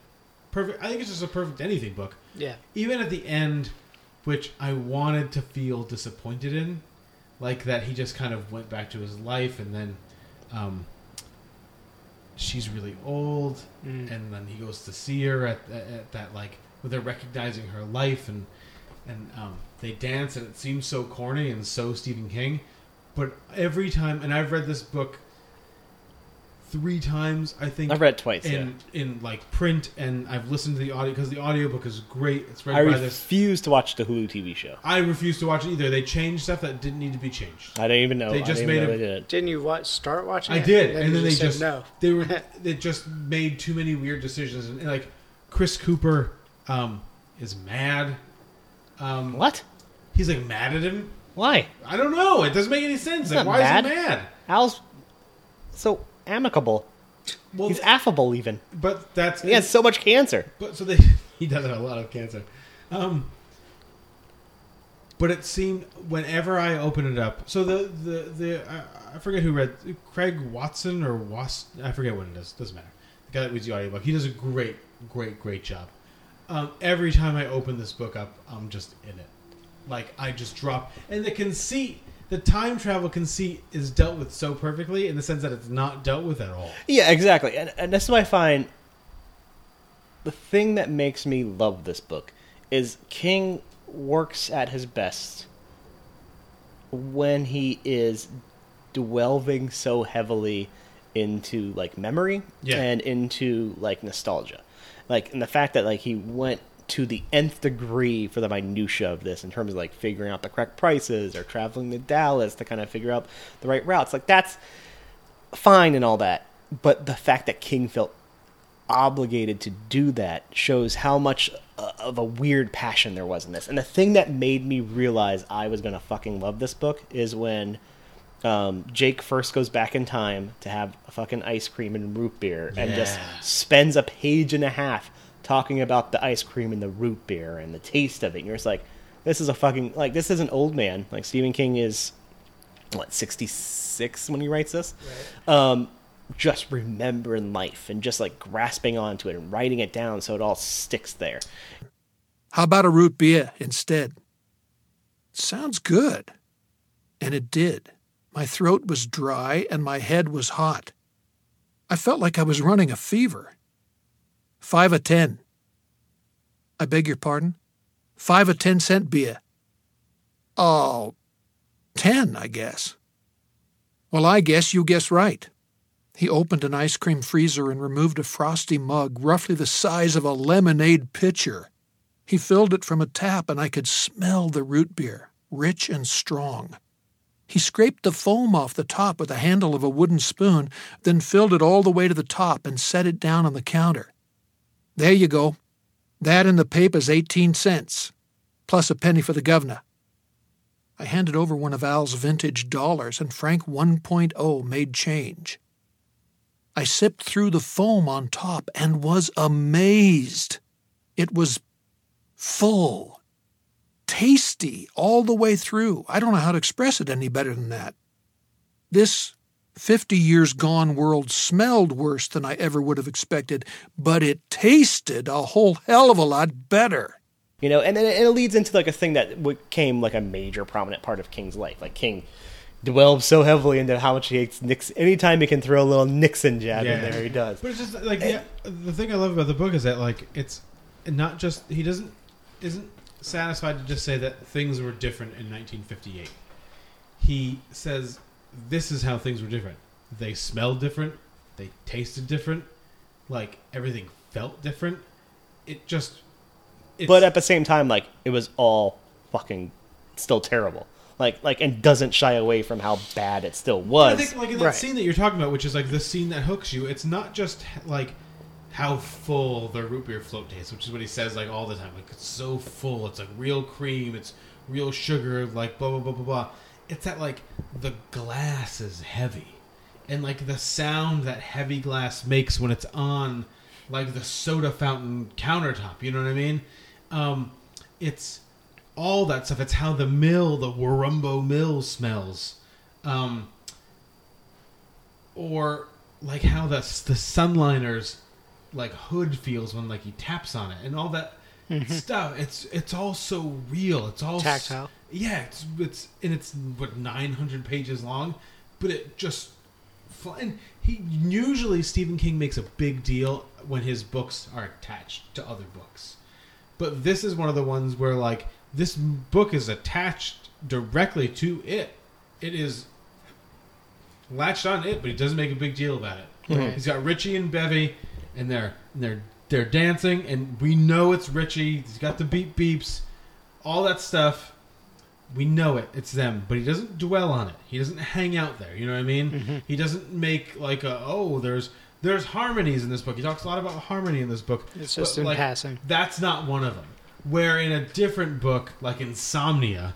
perfect. I think it's just a perfect anything book. Yeah. Even at the end, which I wanted to feel disappointed in, like that he just kind of went back to his life and then um, she's really old Mm. and then he goes to see her at, at, at that like where they're recognizing her life and and um, they dance and it seems so corny and so Stephen King but every time and I've read this book three times I think I've read it twice, in in like print and I've listened to the audio because the audiobook is great it's read I by this refuse to watch the Hulu TV show. I refuse to watch it either they changed stuff that didn't need to be changed I don't even know. They I just didn't even made know a- they did it. Didn't you watch, start watching I it? did, and you then they said just no. they were they just made too many weird decisions, and, and, like Chris Cooper um, is mad. Um, what? He's like mad at him. Why? I don't know. It doesn't make any sense. He's Like, why mad. is he mad? Al's so amicable. Well, He's affable even. But that's He has so much cancer. But so they he does have a lot of cancer. Um, but it seemed whenever I open it up, so the the the I, I forget who read Craig Wasson or Was I forget what it is. Doesn't matter. The guy that reads the audiobook, he does a great, great, great job. Um, every time I open this book up, I'm just in it. Like I just drop, and the conceit, the time travel conceit, is dealt with so perfectly in the sense that it's not dealt with at all. Yeah, exactly. And, and that's why I find the thing that makes me love this book is King works at his best when he is delving so heavily into like memory Yeah. and into like nostalgia. Like and the fact that like he went to the nth degree for the minutia of this in terms of like figuring out the correct prices or traveling to Dallas to kind of figure out the right routes. Like that's fine and all that, but the fact that King felt obligated to do that shows how much uh, of a weird passion there was in this. And the thing that made me realize I was gonna fucking love this book is when um, Jake first goes back in time to have a fucking ice cream and root beer, and just spends a page and a half talking about the ice cream and the root beer and the taste of it. And you're just like, this is a fucking like this is an old man. Like Stephen King is what 66 when he writes this. Um, just remembering life and just like grasping onto it and writing it down so it all sticks there. How about a root beer instead? Sounds good. And it did. My throat was dry and my head was hot. I felt like I was running a fever. Five a ten. I beg your pardon? Five a ten cent beer. Oh, ten, I guess. Well, I guess you guess right. He opened an ice cream freezer and removed a frosty mug roughly the size of a lemonade pitcher. He filled it from a tap, and I could smell the root beer, rich and strong. He scraped the foam off the top with the handle of a wooden spoon, then filled it all the way to the top and set it down on the counter. There you go. That and the paper's 18 cents, plus a penny for the governor. I handed over one of Al's vintage dollars, and Frank 1.0 made change. I sipped through the foam on top and was amazed. It was full, tasty all the way through. I don't know how to express it any better than that. This 50 years gone world smelled worse than I ever would have expected, but it tasted a whole hell of a lot better. You know, and then it, it leads into like a thing that became like a major prominent part of King's life. Like King dwells so heavily into how much he hates Nixon. Anytime he can throw a little Nixon jab in there, he does. But it's just like eh. the, the thing I love about the book is that like it's not just he doesn't isn't satisfied to just say that things were different in 1958. He says this is how things were different. They smelled different. They tasted different. Like everything felt different. It just. It's, but at the same time, like it was all fucking still terrible. Like like and doesn't shy away from how bad it still was. I think like in that scene that you're talking about, which is like the scene that hooks you. It's not just like how full the root beer float tastes, which is what he says like all the time. Like it's so full. It's like real cream. It's real sugar. Like blah blah blah blah blah. It's that like the glass is heavy, and like the sound that heavy glass makes when it's on, like the soda fountain countertop. You know what I mean? Um, it's all that stuff. It's how the mill, the Worumbo mill, smells. Um, or like how the the Sunliner's like hood feels when like he taps on it and all that Mhm. stuff. It's it's all so real. It's all Tactile. Yeah, it's it's and it's what nine hundred pages long, but it just. And he usually Stephen King makes a big deal when his books are attached to other books, but this is one of the ones where like this book is attached directly to it. It is latched on it, but he doesn't make a big deal about it. Right. He's got Richie and Bevvie, and they're and they're they're dancing, and we know it's Richie. He's got the beep beeps, all that stuff. We know it. It's them, but he doesn't dwell on it. He doesn't hang out there. You know what I mean? Mhm. He doesn't make like a oh, there's there's harmonies in this book. He talks a lot about harmony in this book. It's just but, in like, passing. That's not one of them. Where in a different book, like Insomnia,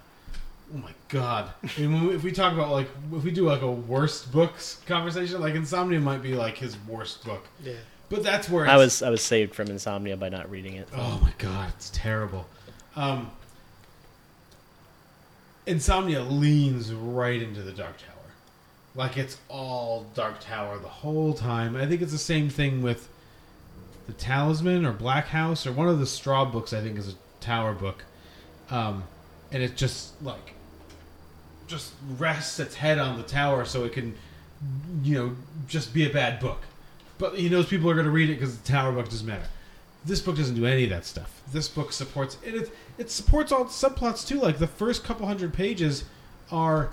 oh my god! I mean, if we talk about like if we do like a worst books conversation, like Insomnia might be like his worst book. Yeah. But that's where I was I was saved from insomnia by not reading it. Oh my god, it's terrible. Um, Insomnia leans right into the Dark Tower. Like it's all Dark Tower the whole time. I think it's the same thing with the Talisman or Black House or one of the Straub books. I think is a Tower book, um, and it just like just rests its head on the tower so it can, you know, just be a bad book. But he knows people are going to read it because the Tower book doesn't matter. This book doesn't do any of that stuff. This book supports and it. It supports all subplots too. Like the first couple hundred pages are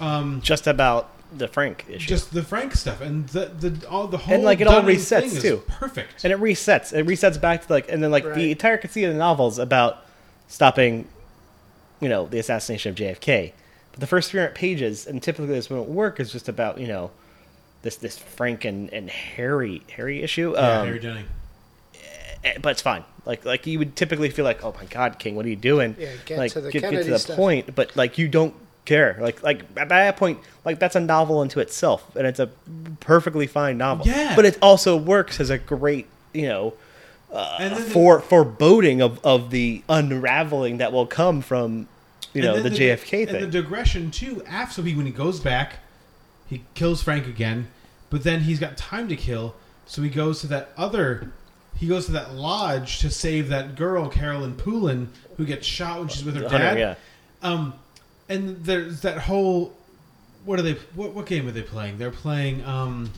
um, just about the Frank issue. just the Frank stuff, and the the all the whole and like it all thing resets is too. Perfect. And it resets. It resets back to like, and then like the entire conceit of the novel is about stopping, you know, the assassination of JFK. But the first 300 pages, and typically this won't work, is just about you know, this this Frank and, and Harry Harry issue. Yeah, Um, Harry Dunning. Eh, but it's fine. Like like you would typically feel like, oh my god, King, what are you doing? Yeah, get like to the get, get to the stuff. point. But like you don't care. Like like at that point, like that's a novel unto itself, and it's a perfectly fine novel. Yeah. But it also works as a great you know And then the- for foreboding of of the unraveling that will come from you know And the, then JFK thing. And the digression too. After so he, when he goes back, he kills Frank again, but then he's got time to kill, so he goes to that other. He goes to that lodge to save that girl, Carolyn Poulin, who gets shot when she's with her dad. yeah. Um, and there's that whole. What are they? What, what game are they playing? They're playing um.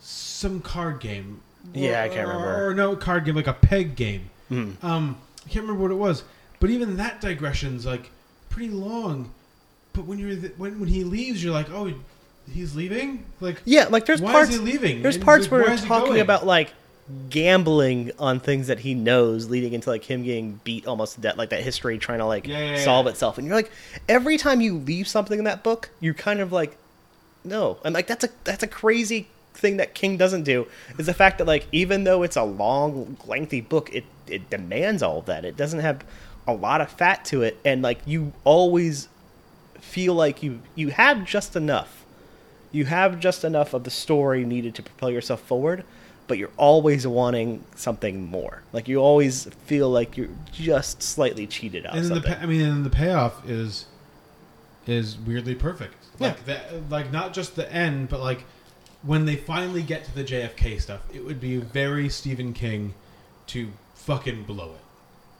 Some card game. Yeah, I can't remember. Or no card game, like a peg game. Mhm. Um, I can't remember what it was, but even that digression's like pretty long. But when you're when when he leaves, you're like, oh, he's leaving. Like, Yeah, like there's why parts. is he leaving? There's And, parts like, where we're talking going? about like gambling on things that he knows, leading into like him getting beat almost to death, like that history trying to like Yeah, yeah, solve yeah. itself. And you're like, every time you leave something in that book, you're kind of like, no, and like that's a that's a crazy thing that King doesn't do is the fact that like even though it's a long, lengthy book, it it demands all of that. It doesn't have a lot of fat to it, and like you always feel like you you have just enough you have just enough of the story needed to propel yourself forward, but you're always wanting something more. Like you always feel like you're just slightly cheated out. and then the pa- I mean, and the payoff is is weirdly perfect. Like that, like not just the end, but like when they finally get to the JFK stuff, it would be very Stephen King to fucking blow it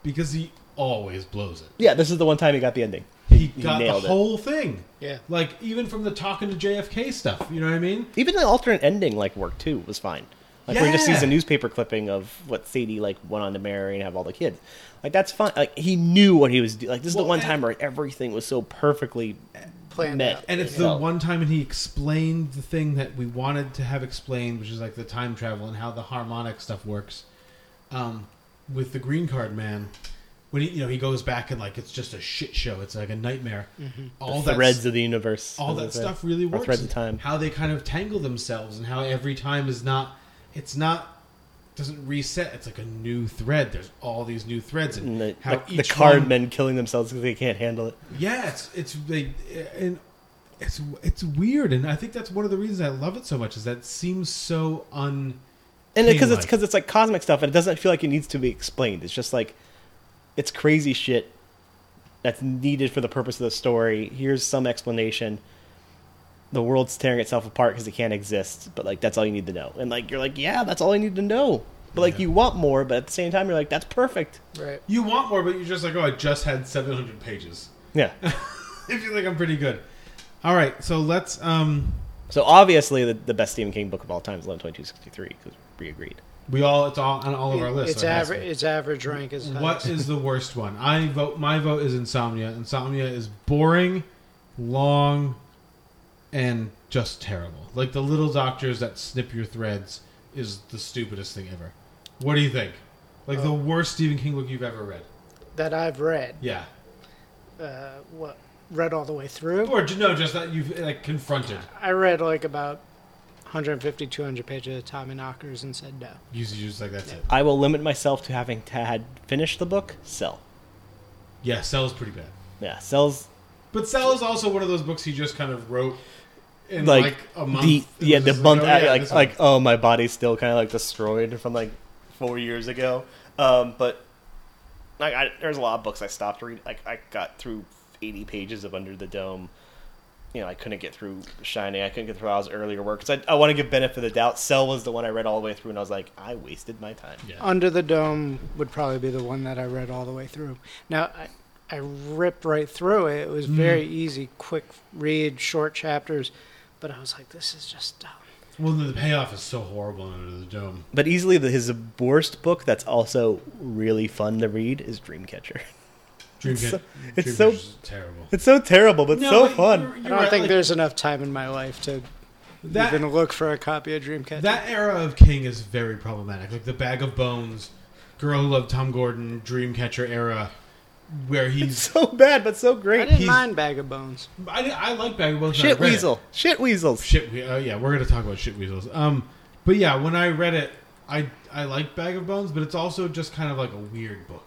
because he always blows it. yeah, this is the one time he got the ending. He got the nailed it. whole thing. Yeah. Like even from the talking to JFK stuff, you know what I mean? Even the alternate ending like worked too was fine. Like where he just sees Yeah. a newspaper clipping of what Sadie like went on to marry and have all the kids. Like that's fine. Like he knew what he was doing. Like this is Well, the one and- time where everything was so perfectly Planned met. out. And it's it the felt. one time and he explained the thing that we wanted to have explained, which is like the time travel and how the harmonic stuff works. Um, with the green card man, when he you know he goes back and like it's just a shit show. It's like a nightmare. Mm-hmm. All the that threads of the universe. all that they say. stuff really works. threads of time. How they kind of tangle themselves and how every time is not. It's not. Doesn't reset. It's like a new thread. There's all these new threads and, And the, how the, the card one- men killing themselves because they can't handle it. yeah, it's it's they, and it's it's weird, and I think that's one of the reasons I love it so much is that it seems so un. and because it's because it's like cosmic stuff and it doesn't feel like it needs to be explained it's just like it's crazy shit that's needed for the purpose of the story here's some explanation the world's tearing itself apart because it can't exist but like that's all you need to know and like you're like yeah that's all i need to know but like Yeah. you want more but at the same time you're like that's perfect Right. You want more, but you're just like, oh, I just had 700 pages. yeah I feel like I'm pretty good. All right, so let's um, so obviously the, the best stephen king book of all time is 112263 because we agreed we all it's all on all of our lists. It's so it has to average. Its average rank is What is the worst one? I vote. My vote is Insomnia. Insomnia is boring, long, and just terrible. Like the little doctors that snip your threads is the stupidest thing ever. What do you think? Like the worst Stephen King book you've ever read? that I've read. Yeah. Uh, what read all the way through? Or no, just that you've like confronted. I read like about 150, 200 pages of Tommyknockers and said no. You just like that's it. i will limit myself to having to had finished the book Cell Yeah, Cell's pretty bad. yeah sells But Cell is also one of those books he just kind of wrote in like, like, a month. The, yeah, the just month oh, yeah, like this like oh my body's still kind of like destroyed from like four years ago. Um, but like I, there's a lot of books I stopped reading. Like I got through 80 pages of Under the Dome. You know, I couldn't get through Shining. I couldn't get through Al's earlier work because I, I want to give benefit of the doubt. Cell was the one I read all the way through, and I was like, I wasted my time. Yeah. Under the Dome would probably be the one that I read all the way through. Now, I, I ripped right through it. It was mm. very easy, quick read, short chapters. But I was like, this is just dumb. Well, the payoff is so horrible under the dome. But easily the, his worst book that's also really fun to read is Dreamcatcher. Dream It's so- it's so- terrible. It's so terrible, but No, so fun. you're- I you're don't right, think like, there's enough time in my life to that even look for a copy of Dreamcatcher. that era of King is very problematic. Like the Bag of Bones, Girl Who Loved Tom Gordon, Dreamcatcher era. where he's so bad but so great. I didn't He's- mind Bag of Bones. I, I like Bag of Bones. I Shit read it. weasel. Shit weasels. Shit. We, uh, yeah, we're gonna talk about shit weasels. Um, but yeah, when I read it, I I like Bag of Bones, but it's also just kind of like a weird book.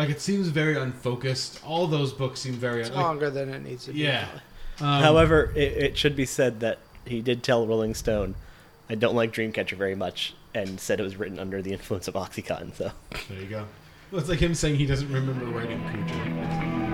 Like it seems very unfocused. All those books seem very It's like, longer than it needs to be. yeah. Um, However, it, it should be said that he did tell Rolling Stone, "I don't like Dreamcatcher very much," and said it was written under the influence of OxyContin. So there you go. Well, it's like him saying he doesn't remember writing Cujo.